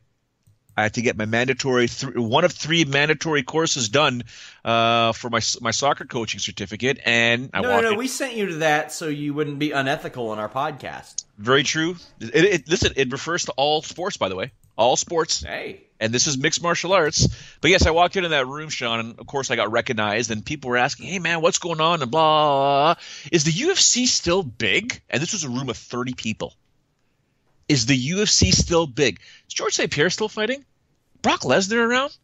I had to get my mandatory, th- one of three mandatory courses done uh, for my my soccer coaching certificate. And I No, no, no. in- We sent you to that so you wouldn't be unethical on our podcast. Very true. It, it, listen, it refers to all sports, by the way. All sports. Hey, and this is mixed martial arts. But yes, I walked into that room, Sean, and of course I got recognized, and people were asking, "Hey, man, what's going on?" and blah. Is the UFC still big? And this was a room of thirty people. Is the UFC still big? Is George St. Pierre still fighting? Brock Lesnar around?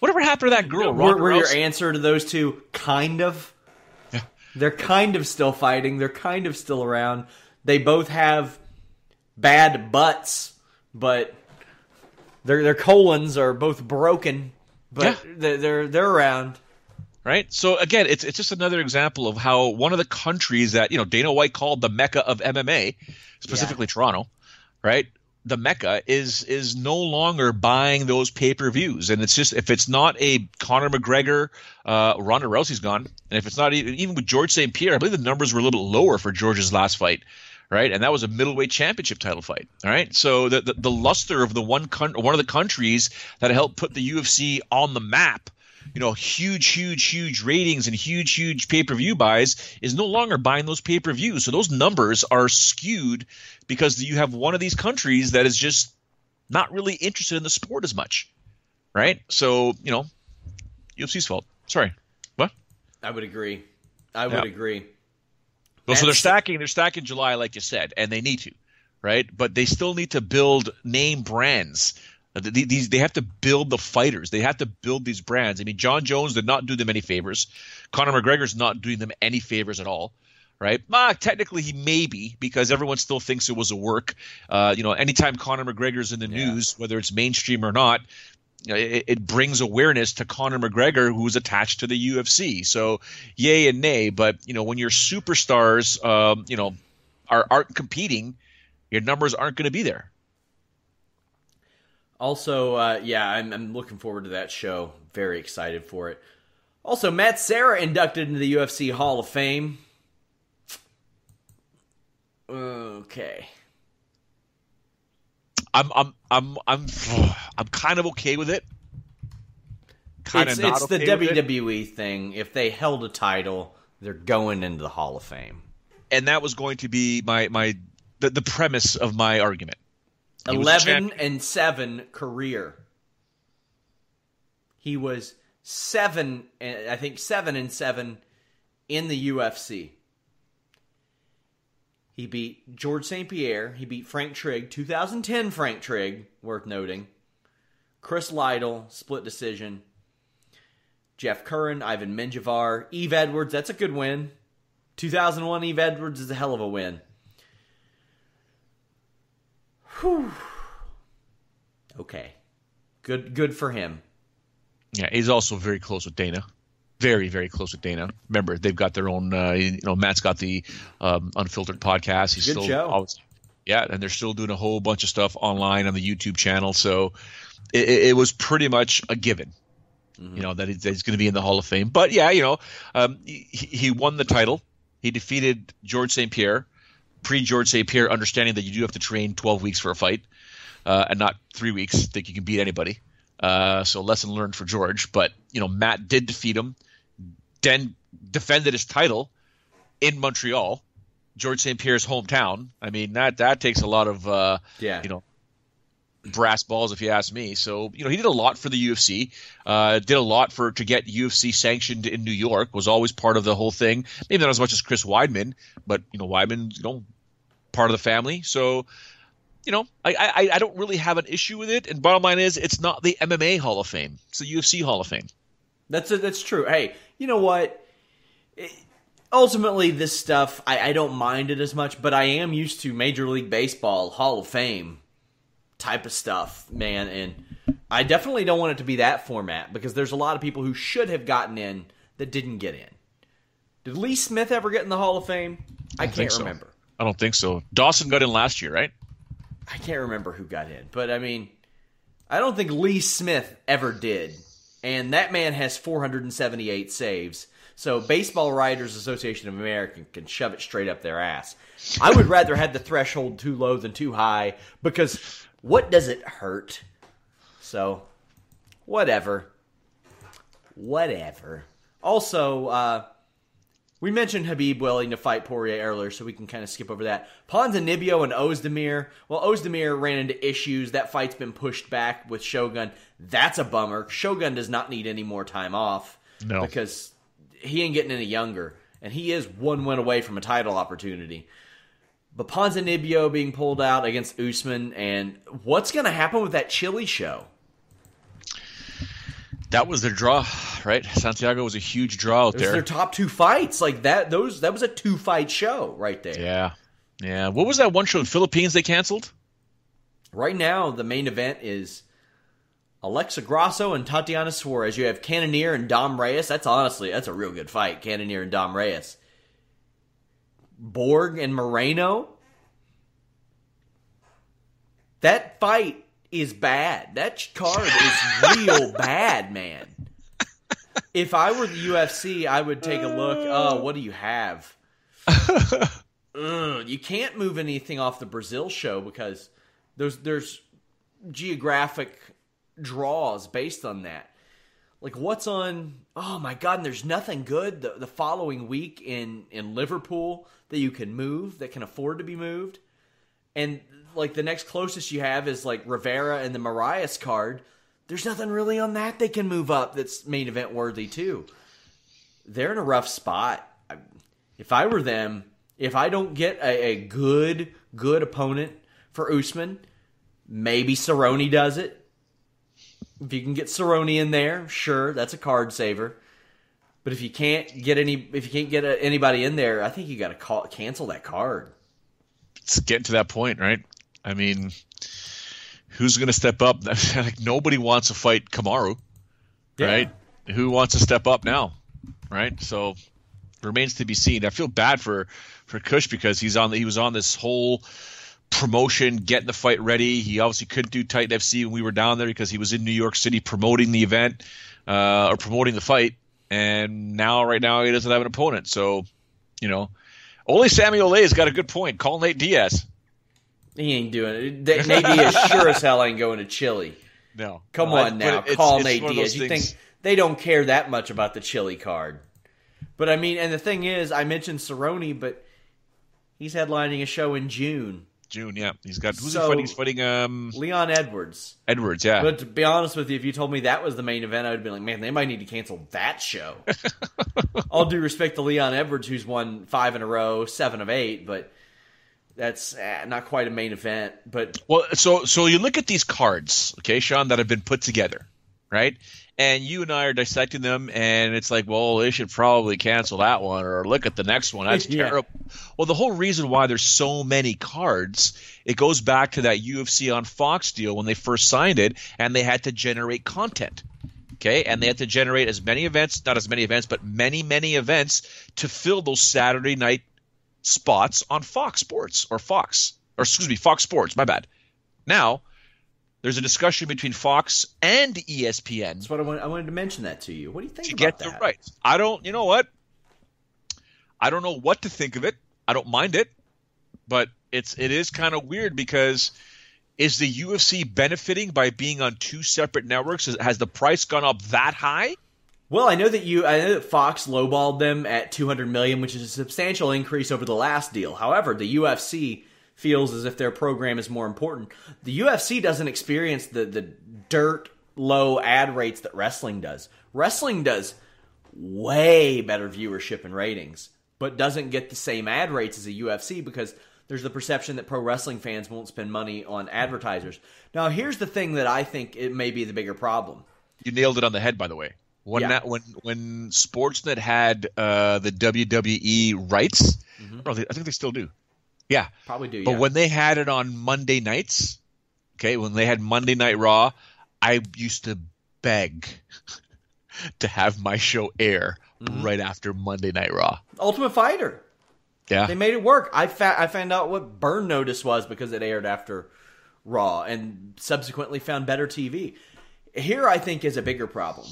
Whatever happened to that girl? were, were your answer to those two kind of? Yeah. They're kind of still fighting. They're kind of still around. They both have bad butts, but their their colons are both broken. But Yeah. they're, they're they're around. right? So again, it's it's just another example of how one of the countries that you know Dana White called the mecca of MMA, specifically Toronto, right? The mecca is is no longer buying those pay per views, and it's just if it's not a Conor McGregor, uh, Ronda Rousey's gone, and if it's not even even with George St Pierre, I believe the numbers were a little bit lower for George's last fight. Right, and that was a middleweight championship title fight. All right, so the the, the luster of the one coun- one of the countries that helped put the UFC on the map you know, huge, huge, huge ratings and huge, huge pay per view buys is no longer buying those pay per views. So those numbers are skewed because you have one of these countries that is just not really interested in the sport as much, right? So you know, UFC's fault. Sorry, what? I would agree. I would Yeah. agree. Well, so they're stacking. They're stacking July, like you said, and they need to, right? But they still need to build name brands. Uh, These they have to build the fighters. They have to build these brands. I mean, Jon Jones did not do them any favors. Conor McGregor's not doing them any favors at all, right? Ah, technically he may be because everyone still thinks it was a work. Uh, you know, anytime Conor McGregor's in the news, whether it's mainstream or not, you know, it, it brings awareness to Conor McGregor, who's attached to the UFC. So, yay and nay. But you know, when your superstars, um, you know, are aren't competing, your numbers aren't going to be there. Also, uh, yeah, I'm, I'm looking forward to that show. Very excited for it. Also, Matt Serra inducted into the UFC Hall of Fame. Okay. I'm I'm I'm I'm I'm kind of okay with it. Kind It's, of not it's the okay it. WWE thing. If they held a title, they're going into the Hall of Fame. and that was going to be my my the, the premise of my argument. He Eleven and seven career. He was seven, and I think seven and seven in the UFC. He beat George St. Pierre. He beat Frank Trigg, 2010 Frank Trigg, worth noting. Chris Lytle, split decision. Jeff Curran, Ivan Menjivar, Yves Edwards, that's a good win. 2001 Yves Edwards is a hell of a win. Whew. Okay. Good good for him. Yeah, he's also very close with Dana. Very, very close with Dana. Remember, they've got their own. Uh, you know, Matt's got the um, unfiltered podcast. He's Good still show. always, yeah, and they're still doing a whole bunch of stuff online on the YouTube channel. So it, it was pretty much a given. You know that he's, that he's going to be in the Hall of Fame. But yeah, you know, um, he, he won the title. He defeated George St. Pierre, pre George St. Pierre, understanding that you do have to train 12 weeks for a fight uh, and not three weeks. Think you can beat anybody. Uh, so lesson learned for George. But you know, Matt did defeat him, then defended his title in Montreal, George St. Pierre's hometown. I mean, that that takes a lot of uh, Yeah. you know brass balls if you ask me. So you know he did a lot for the UFC, uh, did a lot for to get UFC sanctioned in New York. Was always part of the whole thing. Maybe not as much as Chris Weidman, but you know Weidman, you know, part of the family. So you know I I, I don't really have an issue with it. And bottom line is, it's not the MMA Hall of Fame. It's the UFC Hall of Fame. That's that's true. Hey, you know what? It- ultimately, this stuff I, I don't mind it as much, but I am used to Major League Baseball Hall of Fame type of stuff, man. And I definitely don't want it to be that format because there's a lot of people who should have gotten in that didn't get in. Did Lee Smith ever get in the Hall of Fame? I, don't can't so. remember. I don't think so. Dawson got in last year, right? I can't remember who got in, but I mean, I don't think Lee Smith ever did. And that man has 478 saves. So Baseball Writers Association of America can shove it straight up their ass. I would rather have the threshold too low than too high because what does it hurt? So, whatever. Whatever. Also, uh, we mentioned Khabib willing to fight Poirier earlier, so we can kind of skip over that. Ponzinibbio and Ozdemir. Well, Ozdemir ran into issues. That fight's been pushed back with Shogun. That's a bummer. Shogun does not need any more time off. No. Because he ain't getting any younger. And he is one win away from a title opportunity. But Ponzinibbio being pulled out against Usman, and what's going to happen with that Chile show? That was their draw, right? Santiago was a huge draw out there. their top two fights. Like that, those that was a two fight show right there. Yeah. Yeah. What was that one show in Philippines they canceled? Right now, the main event is Alexa Grasso and Tatiana Suarez. You have Cannonier and Dom Reyes. That's honestly that's a real good fight. Cannonier and Dom Reyes. Borg and Moreno. That fight is bad. That card is real *laughs* bad, man. If I were the UFC, I would take a look. Oh, uh. what do you have? *laughs* Ugh, you can't move anything off the Brazil show because there's there's geographic draws based on that. Like what's on? Oh my god! And there's nothing good the, the following week in in Liverpool that you can move that can afford to be moved. And like the next closest you have is like Rivera and the Moraes card. There's nothing really on that they can move up that's main event worthy too. They're in a rough spot. If I were them, if I don't get a, a good good opponent for Usman, maybe Cerrone does it. If you can get Cerrone in there, sure, that's a card saver. But if you can't get any, if you can't get uh anybody in there, I think you got to cancel that card. It's getting to that point, right? I mean, who's going to step up? *laughs* like nobody wants to fight Kamaru, right? Who wants to step up now, right? So remains to be seen. I feel bad for for Kush because he's on the, he was on this whole promotion, getting the fight ready. He obviously couldn't do Titan FC when we were down there because he was in New York City promoting the event uh, or promoting the fight, and now right now he doesn't have an opponent. So, you know, only Samuel Olay has got a good point. Call Nate Diaz. He ain't doing it. Nate Diaz sure as hell ain't going to Chile. *laughs* No, Come No, on now, it's- call it's Nate Diaz. You things- think they don't care that much about the Chile card? But I mean, and the thing is, I mentioned Cerrone, but he's headlining a show in June. June? Yeah, he's got who's So- he fighting? He's fighting um Leon Edwards. Edwards. Yeah, But to be honest with you, if you told me that was the main event, I would be like, man, they might need to cancel that show. *laughs* All due respect to Leon Edwards, who's won five in a row, seven of eight, but that's eh, not quite a main event. But Well, so so you look at these cards, okay, Sean, that have been put together, right? And you and I are dissecting them, and it's like, well, they should probably cancel that one, or look at the next one. That's *laughs* Yeah. terrible. Well, the whole reason why there's so many cards, it goes back to that UFC on Fox deal when they first signed it, and they had to generate content. Okay, and they had to generate as many events, not as many events, but many, many events to fill those Saturday night spots on Fox Sports or Fox, or excuse me, Fox Sports. My bad. Now, there's a discussion between Fox and ESPN that's what I, want, I wanted to mention that to you. What do you think to about get that? the rights. I don't. You know what? I don't know what to think of it. I don't mind it, but it's it is kind of weird because is the UFC benefiting by being on two separate networks? Has- Has the price gone up that high? Well, I know that you, I know that Fox lowballed them at 200 million, which is a substantial increase over the last deal. However, the UFC feels as if their program is more important. The UFC doesn't experience the the dirt low ad rates that wrestling does. Wrestling does way better viewership and ratings, but doesn't get the same ad rates as a UFC because there's the perception that pro wrestling fans won't spend money on advertisers. Now, here's the thing that I think it may be the bigger problem. You nailed it on the head, by the way. When Yeah. that when when Sportsnet had uh, the WWE rights, they- I think they still do. Yeah, Probably do, But yeah. when they had it on Monday nights, okay, when they had Monday Night Raw, I used to beg *laughs* to have my show air Mm-hmm. right after Monday Night Raw. Ultimate Fighter. Yeah, They made it work. I fa- I found out what Burn Notice was because it aired after Raw, and subsequently found better TV. Here, I think, is a bigger problem: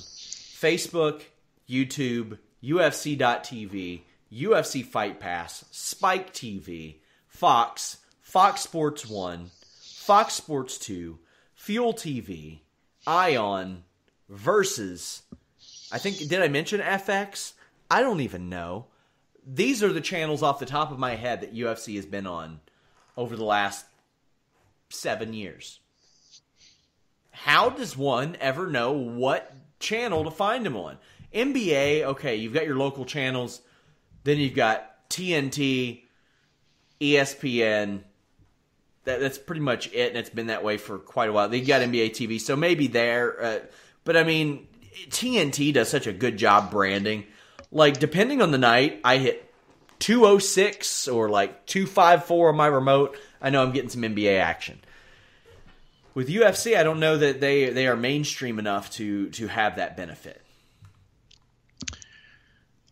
Facebook, YouTube, UFC.tv, UFC Fight Pass, Spike TV, Fox, Fox Sports One, Fox Sports Two, Fuel TV, Ion, Versus. I think did I mention FX? I don't even know these are the channels off the top of my head that UFC has been on over the last seven years. How does one ever know what channel to find them on? NBA, okay, you've got your local channels, then you've got TNT, ESPN. That, that's pretty much it, and it's been that way for quite a while. They got NBA TV, so maybe there. Uh, but I mean, TNT does such a good job branding. Like, depending on the night, I hit 206 or like 254 on my remote. I know I'm getting some NBA action. With UFC, I don't know that they they are mainstream enough to to have that benefit.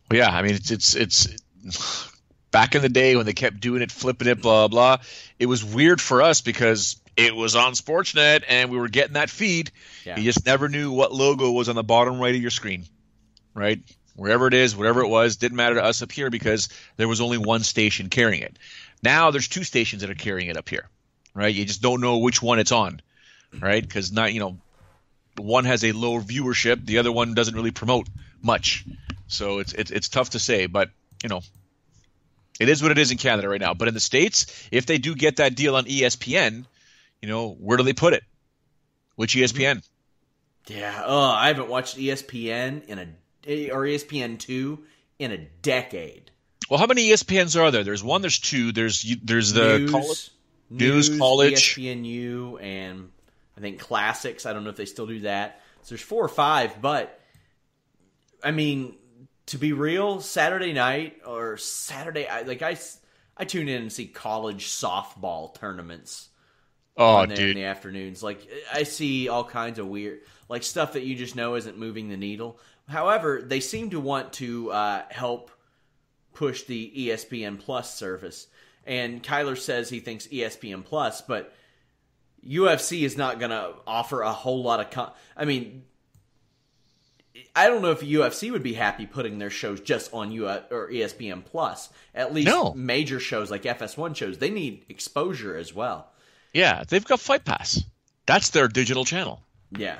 Well, yeah. I mean, it's it's it's back in the day when they kept doing it, flipping it, blah blah. It was weird for us because it was on Sportsnet and we were getting that feed. Yeah. You just never knew what logo was on the bottom right of your screen, right? Wherever it is, whatever it was, didn't matter to us up here because there was only one station carrying it. Now there's two stations that are carrying it up here, right? You just don't know which one it's on, right? Because not you know, one has a lower viewership, the other one doesn't really promote much, so it's it's it's tough to say. But you know, it is what it is in Canada right now. But in the states, if they do get that deal on ESPN, you know, where do they put it? Which mm-hmm. E ESPN? Yeah, oh, I haven't watched ESPN in a or ESPN two in a decade. Well, how many ESPNs are there? There's one. There's two. There's there's the news, college. news, News, college. ESPNU, and I think classics. I don't know if they still do that. So there's four or five, but I mean, to be real, Saturday night or Saturday, I, like I, I tune in and see college softball tournaments Oh, there in the afternoons. Like I see all kinds of weird, like stuff that you just know isn't moving the needle. However, they seem to want to uh, help push the ESPN Plus service. And Kyler says he thinks ESPN Plus, but UFC is not going to offer a whole lot of. Con- I mean, I don't know if UFC would be happy putting their shows just on U or ESPN Plus. At least No. major shows like FS1 shows, they need exposure as well. Yeah, they've got Fight Pass. That's their digital channel. Yeah.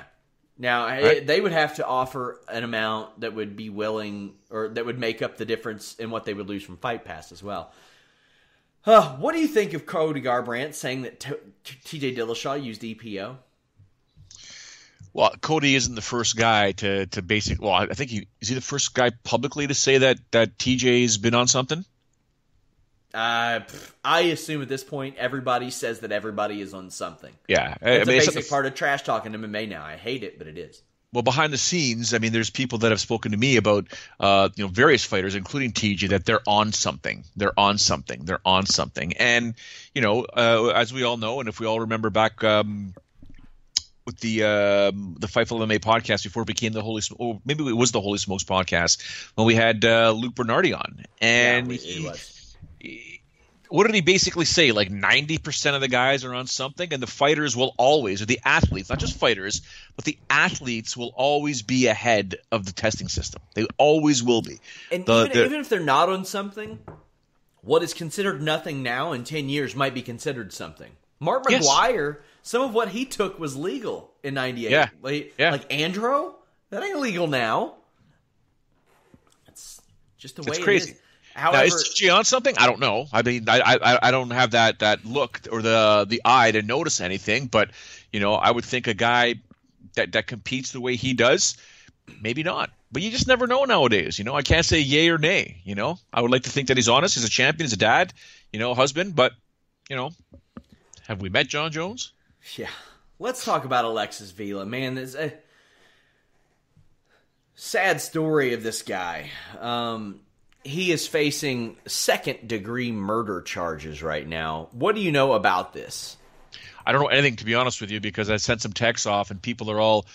Now Right. they would have to offer an amount that would be willing, or that would make up the difference in what they would lose from Fight Pass as well. Uh, what do you think of Cody Garbrandt saying that TJ Dillashaw used EPO? Well, Cody isn't the first guy to to basic. Well, I think he is he the first guy publicly to say that that TJ's been on something. Uh, I assume at this point everybody says that everybody is on something. Yeah, It's I mean, a it's- basic part of trash talk in MMA now. I hate it, but it is. Well behind the scenes i mean there's people that have spoken to me about uh, you know various fighters including tj that they're on something. They're on something. They're on something. And you know uh, as we all know and if we all remember back um, with the um, the Fightful MMA podcast before it became the Holy Sm- or maybe it was the Holy Smokes podcast when we had uh, Luke Bernardi on. And Yeah, it he- was. What did he basically say? Like 90% of the guys are on something, and the fighters will always, or the athletes, not just fighters, but the athletes will always be ahead of the testing system. They always will be. And The- even, even if they're not on something, what is considered nothing now in 10 years might be considered something. Mark Yes. McGwire, some of what he took was legal in 98. Yeah. Like, Yeah. like Andro, that ain't legal now. It's just the way It's it crazy. is. now, is TJ on something? I don't know. I mean, I, I I don't have that that look or the the eye to notice anything. But you know, I would think a guy that that competes the way he does, maybe not. But you just never know nowadays. You know, I can't say yay or nay. You know, I would like to think that he's honest. He's a champion. He's a dad. You know, a husband. But you know, have we met Jon Jones? Yeah. Let's talk about Alexis Vila. Man, there's a sad story of this guy. Um, he is facing second degree murder charges right now. What do you know about this? I don't know anything to be honest with you because I sent some texts off and people are all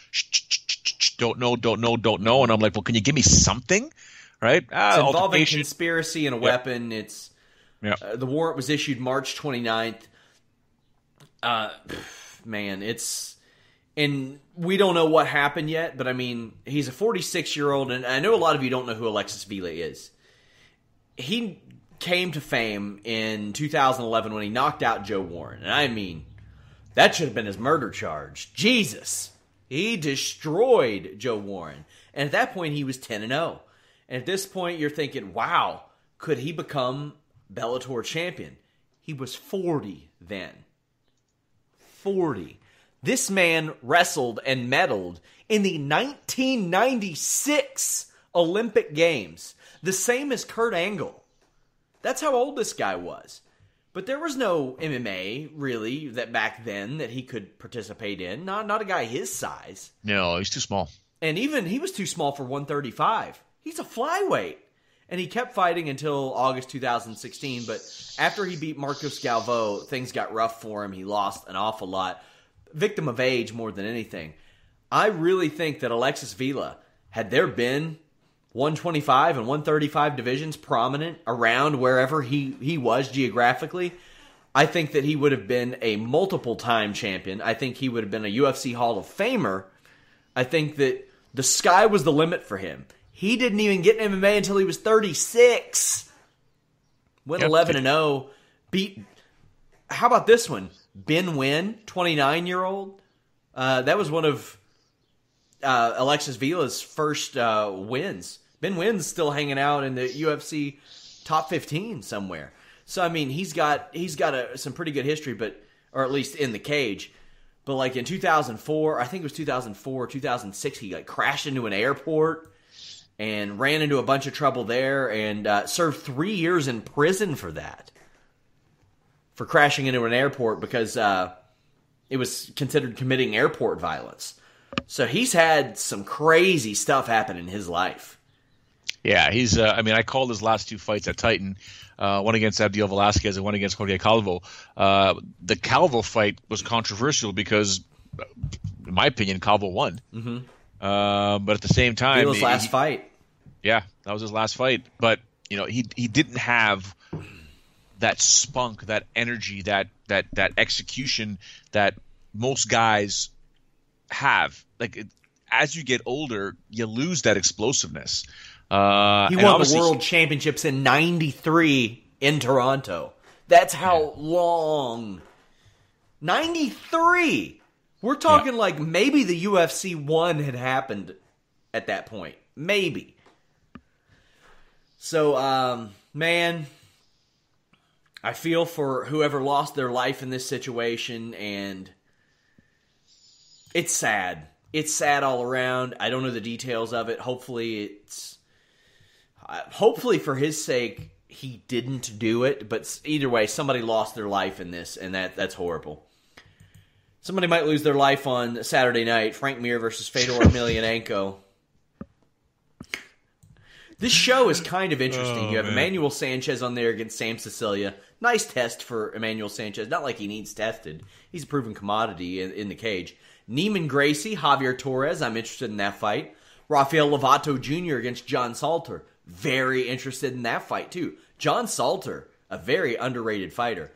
don't know, don't know, don't know, and I'm like, well, can you give me something? Right? Ah, It's involving conspiracy and a weapon. It's Yeah. uh, the warrant was issued March 29th. Uh, man, it's and we don't know what happened yet, but I mean, he's a 46 year old, and I know a lot of you don't know who Alexis Vila is. He came to fame in 2011 when he knocked out Joe Warren, and I mean, that should have been his murder charge. Jesus, he destroyed Joe Warren, and at that point, he was 10 and 0. And at this point, you're thinking, wow, could he become Bellator champion? He was 40 then. 40. This man wrestled and medaled in the 1996 Olympic Games, the same as Kurt Angle. That's how old this guy was. But there was no MMA really that back then that he could participate in. Not not a guy his size. No, he's too small. And even he was too small for 135. He's a flyweight. And he kept fighting until August 2016. But after he beat Marcos Galvão, things got rough for him. He lost an awful lot. Victim of age more than anything. I really think that Alexis Vila, had there been 125 and 135 divisions prominent around wherever he, he was geographically, I think that he would have been a multiple time champion. I think he would have been a UFC Hall of Famer. I think that the sky was the limit for him. He didn't even get in MMA until he was 36. Went Yep. 11 and 0. Beat. How about this one? Ben Nguyen, 29 year old. Uh, that was one of uh, Alexis Vila's first uh, wins. Ben Nguyen's still hanging out in the UFC top 15 somewhere. So I mean, he's got he's got a, some pretty good history, but or at least in the cage. But like in 2004, I think it was 2004, 2006, he like crashed into an airport and ran into a bunch of trouble there and uh, served three years in prison for that. For crashing into an airport because uh, it was considered committing airport violence. So he's had some crazy stuff happen in his life. Yeah, he's. Uh, I mean, I called his last two fights at Titan, uh, one against Abdiel Velasquez and one against Jorge Calvo. Uh, the Calvo fight was controversial because, in my opinion, Calvo won. Mm-hmm. Uh, but at the same time, Vila's he- last he- fight. Yeah, that was his last fight. But you know, he he didn't have that spunk, that energy, that that that execution that most guys have. Like as you get older, you lose that explosiveness. Uh, He won the world championships in 93 in Toronto. That's how long 93. We're talking like maybe the UFC 1 had happened at that point. Maybe. So, um, man, I feel for whoever lost their life in this situation, and it's sad. It's sad all around. I don't know the details of it. Hopefully, it's. Hopefully, for his sake, he didn't do it. But either way, somebody lost their life in this, and that that's horrible. Somebody might lose their life on Saturday night. Frank Mir versus Fedor Emelianenko. This show is kind of interesting. Oh, you have man. Emmanuel Sanchez on there against Sam Sicilia. Nice test for Emmanuel Sanchez. Not like he needs tested. He's a proven commodity in, in the cage. Neiman Gracie, Javier Torres. I'm interested in that fight. Rafael Lovato Jr. against John Salter. Very interested in that fight too. John Salter, a very underrated fighter.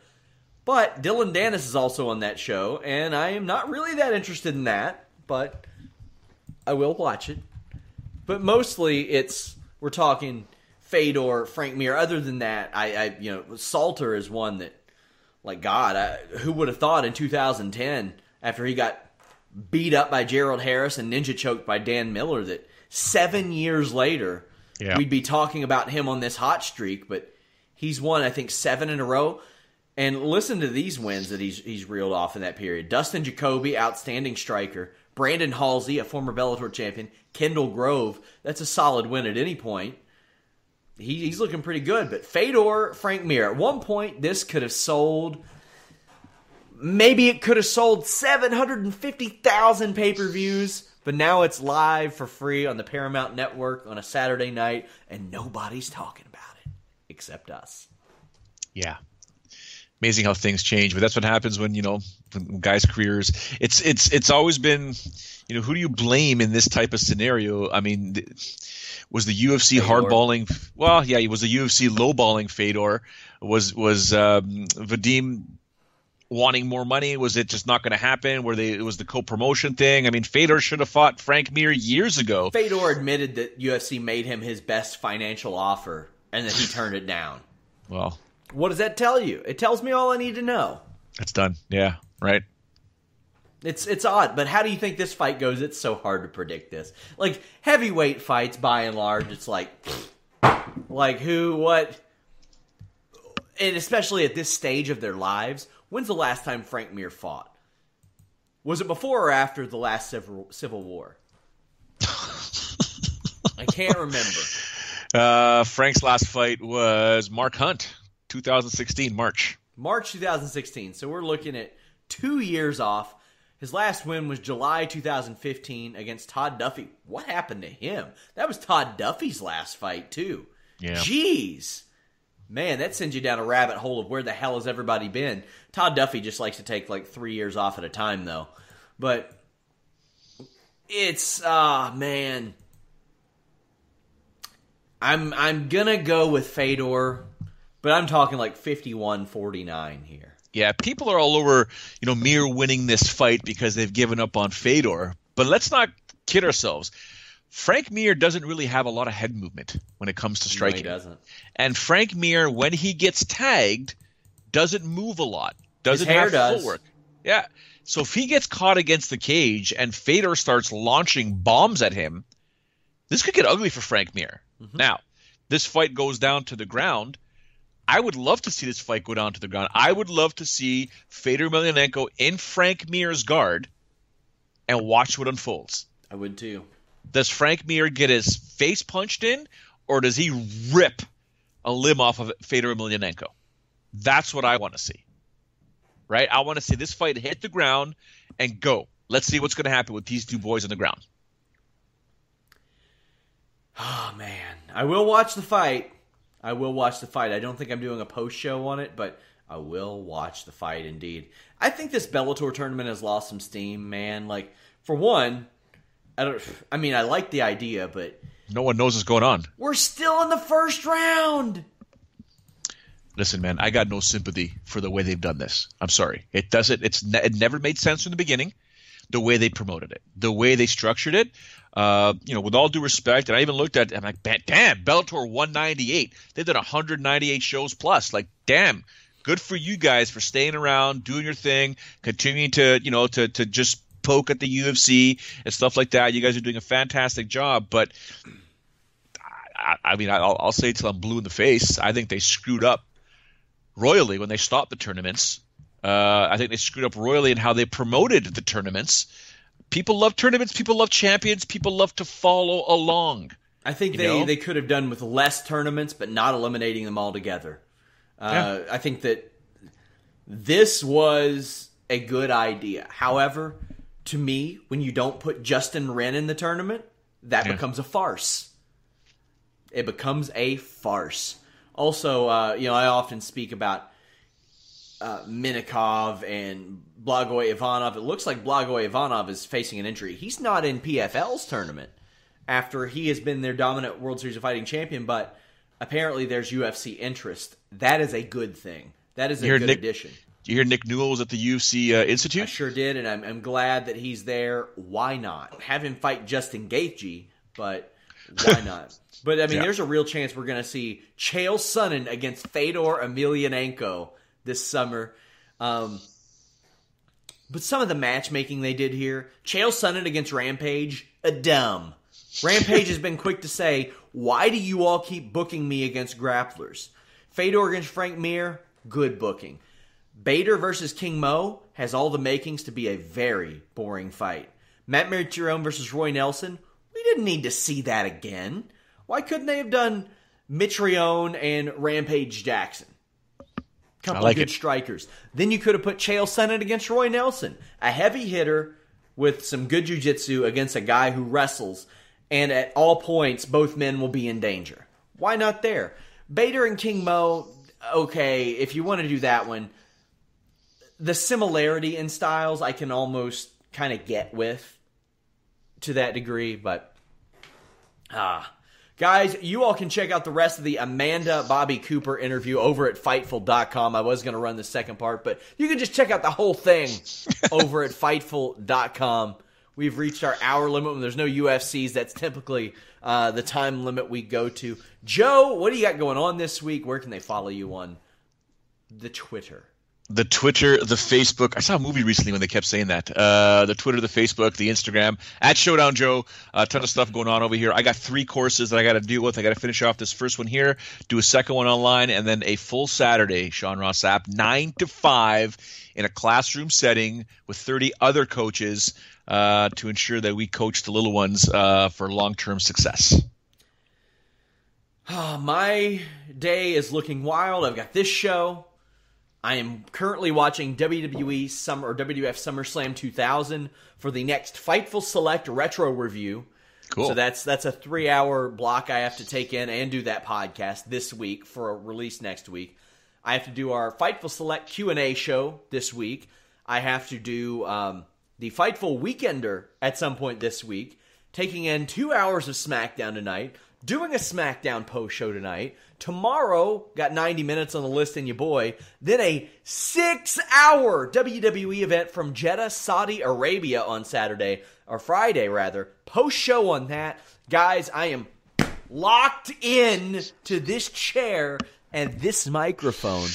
But Dillon Danis is also on that show, and I am not really that interested in that, but I will watch it. But mostly it's we're talking Fedor, Frank Mir. Other than that, I, I you know Salter is one that, like God, I, who would have thought in 2010 after he got beat up by Gerald Harris and ninja choked by Dan Miller that seven years later Yeah. we'd be talking about him on this hot streak. But he's won I think seven in a row. And listen to these wins that he's he's reeled off in that period. Dustin Jacoby, outstanding striker. Brandon Halsey, a former Bellator champion. Kendall Grove, that's a solid win at any point. He, he's looking pretty good. But Fedor, Frank Mir, at one point this could have sold. Maybe it could have sold 750,000 pay per views, but now it's live for free on the Paramount Network on a Saturday night, and nobody's talking about it except us. Yeah. Amazing how things change, but that's what happens when you know when guys' careers. It's it's it's always been, you know, who do you blame in this type of scenario? I mean, th- was the UFC Fedor. hardballing? Well, yeah, it was the UFC lowballing Fedor. Was was um, Vadim wanting more money? Was it just not going to happen? Were they? It was the co-promotion thing. I mean, Fedor should have fought Frank Mir years ago. Fedor admitted that UFC made him his best financial offer and that he *laughs* turned it down. Well, What does that tell you? It tells me all I need to know. it's done. Yeah, right. It's it's odd, but how do you think this fight goes? It's so hard to predict this. Like heavyweight fights, by and large, it's like, like who, what, and especially at this stage of their lives. When's the last time Frank Mir fought? Was it before or after the last civil civil war? I can't remember. *laughs* Uh, Frank's last fight was Mark Hunt, 2016 March. March 2016. So we're looking at two years off. His last win was July 2015 against Todd Duffy. What happened to him? That was Todd Duffy's last fight, too. Yeah. Jeez. Man, that sends you down a rabbit hole of where the hell has everybody been. Todd Duffy just likes to take like three years off at a time, though. But it's, ah, man. I'm I'm gonna go with Fedor, but I'm talking like 51-49 here. Yeah, people are all over, you know, Mir winning this fight because they've given up on Fedor. But let's not kid ourselves. Frank Mir doesn't really have a lot of head movement when it comes to No, striking. he doesn't. And Frank Mir, when he gets tagged, doesn't move a lot. Doesn't hair have does. footwork. Yeah. So if he gets caught against the cage and Fedor starts launching bombs at him, this could get ugly for Frank Mir. Mm-hmm. Now, this fight goes down to the ground. I would love to see this fight go down to the ground. I would love to see Fedor Emelianenko in Frank Mir's guard and watch what unfolds. I would too. Does Frank Mir get his face punched in, or does he rip a limb off of Fedor Emelianenko? That's what I want to see. Right? I want to see this fight hit the ground and go. Let's see what's going to happen with these two boys on the ground. Oh man, I will watch the fight. I will watch the fight. I don't think I'm doing a post show on it, but I will watch the fight indeed. I think this Bellator tournament has lost some steam, man. Like for one, I don't. I mean, I like the idea, but No one knows what's going on. we're still in the first round. Listen, man, I got no sympathy for the way they've done this. I'm sorry. It doesn't. It's ne- it never made sense from the beginning. The way they promoted it, the way they structured it. Uh, you know, with all due respect, and I even looked at. I'm like, damn, Bellator 198. They've done 198 shows plus. Like, damn, good for you guys for staying around, doing your thing, continuing to you know to to just poke at the UFC and stuff like that. You guys are doing a fantastic job, but I, I mean, I'll, I'll say till I'm blue in the face. I think they screwed up royally when they stopped the tournaments. Uh, I think they screwed up royally in how they promoted the tournaments. People love tournaments. People love champions. People love to follow along. I think they, know? they could have done with less tournaments, but not eliminating them altogether. Uh, I think that this was a good idea. However, to me, when you don't put Justin Wren in the tournament, that Yeah. becomes a farce. It becomes a farce. Also, uh, you know, I often speak about uh, Minakov and Blagoy Ivanov. It looks like Blagoy Ivanov is facing an injury. He's not in PFL's tournament after he has been their dominant World Series of Fighting champion, but apparently there's UFC interest. That is a good thing. That is a good Nick- addition. You hear Nick Newell was at the UFC uh, I Institute? sure did, and I'm, I'm glad that he's there. Why not? Have him fight Justin Gaethje, but why *laughs* not? But I mean, Yeah. there's a real chance we're going to see Chael Sonnen against Fedor Emelianenko this summer. Um, but some of the matchmaking they did here, Chael Sonnen against Rampage, a dumb. Rampage has *laughs* been quick to say, "Why do you all keep booking me against grapplers?" Fedor against Frank Mir, good booking. Bader versus King Mo has all the makings to be a very boring fight. Matt Mitrione versus Roy Nelson, we didn't need to see that again. Why couldn't they have done Mitrione and Rampage Jackson? Couple like good it. strikers. Then you could have put Chael Sonnen against Roy Nelson, a heavy hitter with some good jujitsu against a guy who wrestles, and at all points both men will be in danger. Why not there? Bader and King Mo, okay, if you want to do that one, the similarity in styles I can almost kind of get with to that degree, but ah. Guys, you all can check out the rest of the Amanda Bobby Cooper interview over at Fightful.com. I was going to run the second part, but you can just check out the whole thing *laughs* over at Fightful.com. We've reached our hour limit when there's no UFCs. That's typically uh, the time limit we go to. Joe, what do you got going on this week? Where can they follow you on the Twitter? The Twitter, the Facebook. I saw a movie recently when they kept saying that. Uh, the Twitter, the Facebook, the Instagram at Showdown Joe. A ton of stuff going on over here. I got three courses that I got to deal with. I got to finish off this first one here, do a second one online, and then a full Saturday, Sean Ross Sapp, nine to five, in a classroom setting with 30 other coaches uh, to ensure that we coach the little ones uh, for long-term success. Oh, my day is looking wild. I've got this show. I am currently watching WWE Summer or WWF SummerSlam 2000 for the next Fightful Select retro review. Cool. So that's that's a three hour block I have to take in and do that podcast this week for a release next week. I have to do our Fightful Select Q and A show this week. I have to do um, the Fightful Weekender at some point this week. Taking in two hours of SmackDown tonight. Doing a SmackDown post show tonight. Tomorrow, got 90 minutes on the list and your boy. Then a six hour WWE event from Jeddah, Saudi Arabia on Saturday, or Friday rather. Post show on that. Guys, I am locked in to this chair and this microphone.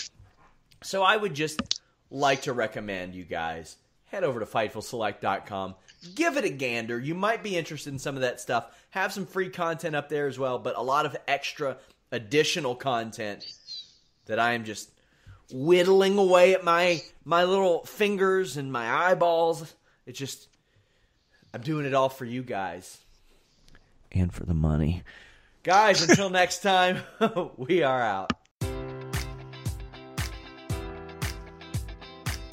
So I would just like to recommend you guys head over to FightfulSelect.com. Give it a gander. You might be interested in some of that stuff. Have some free content up there as well, but a lot of extra additional content that I am just whittling away at my my little fingers and my eyeballs. It's just I'm doing it all for you guys and for the money. Guys, until next time, *laughs* we are out.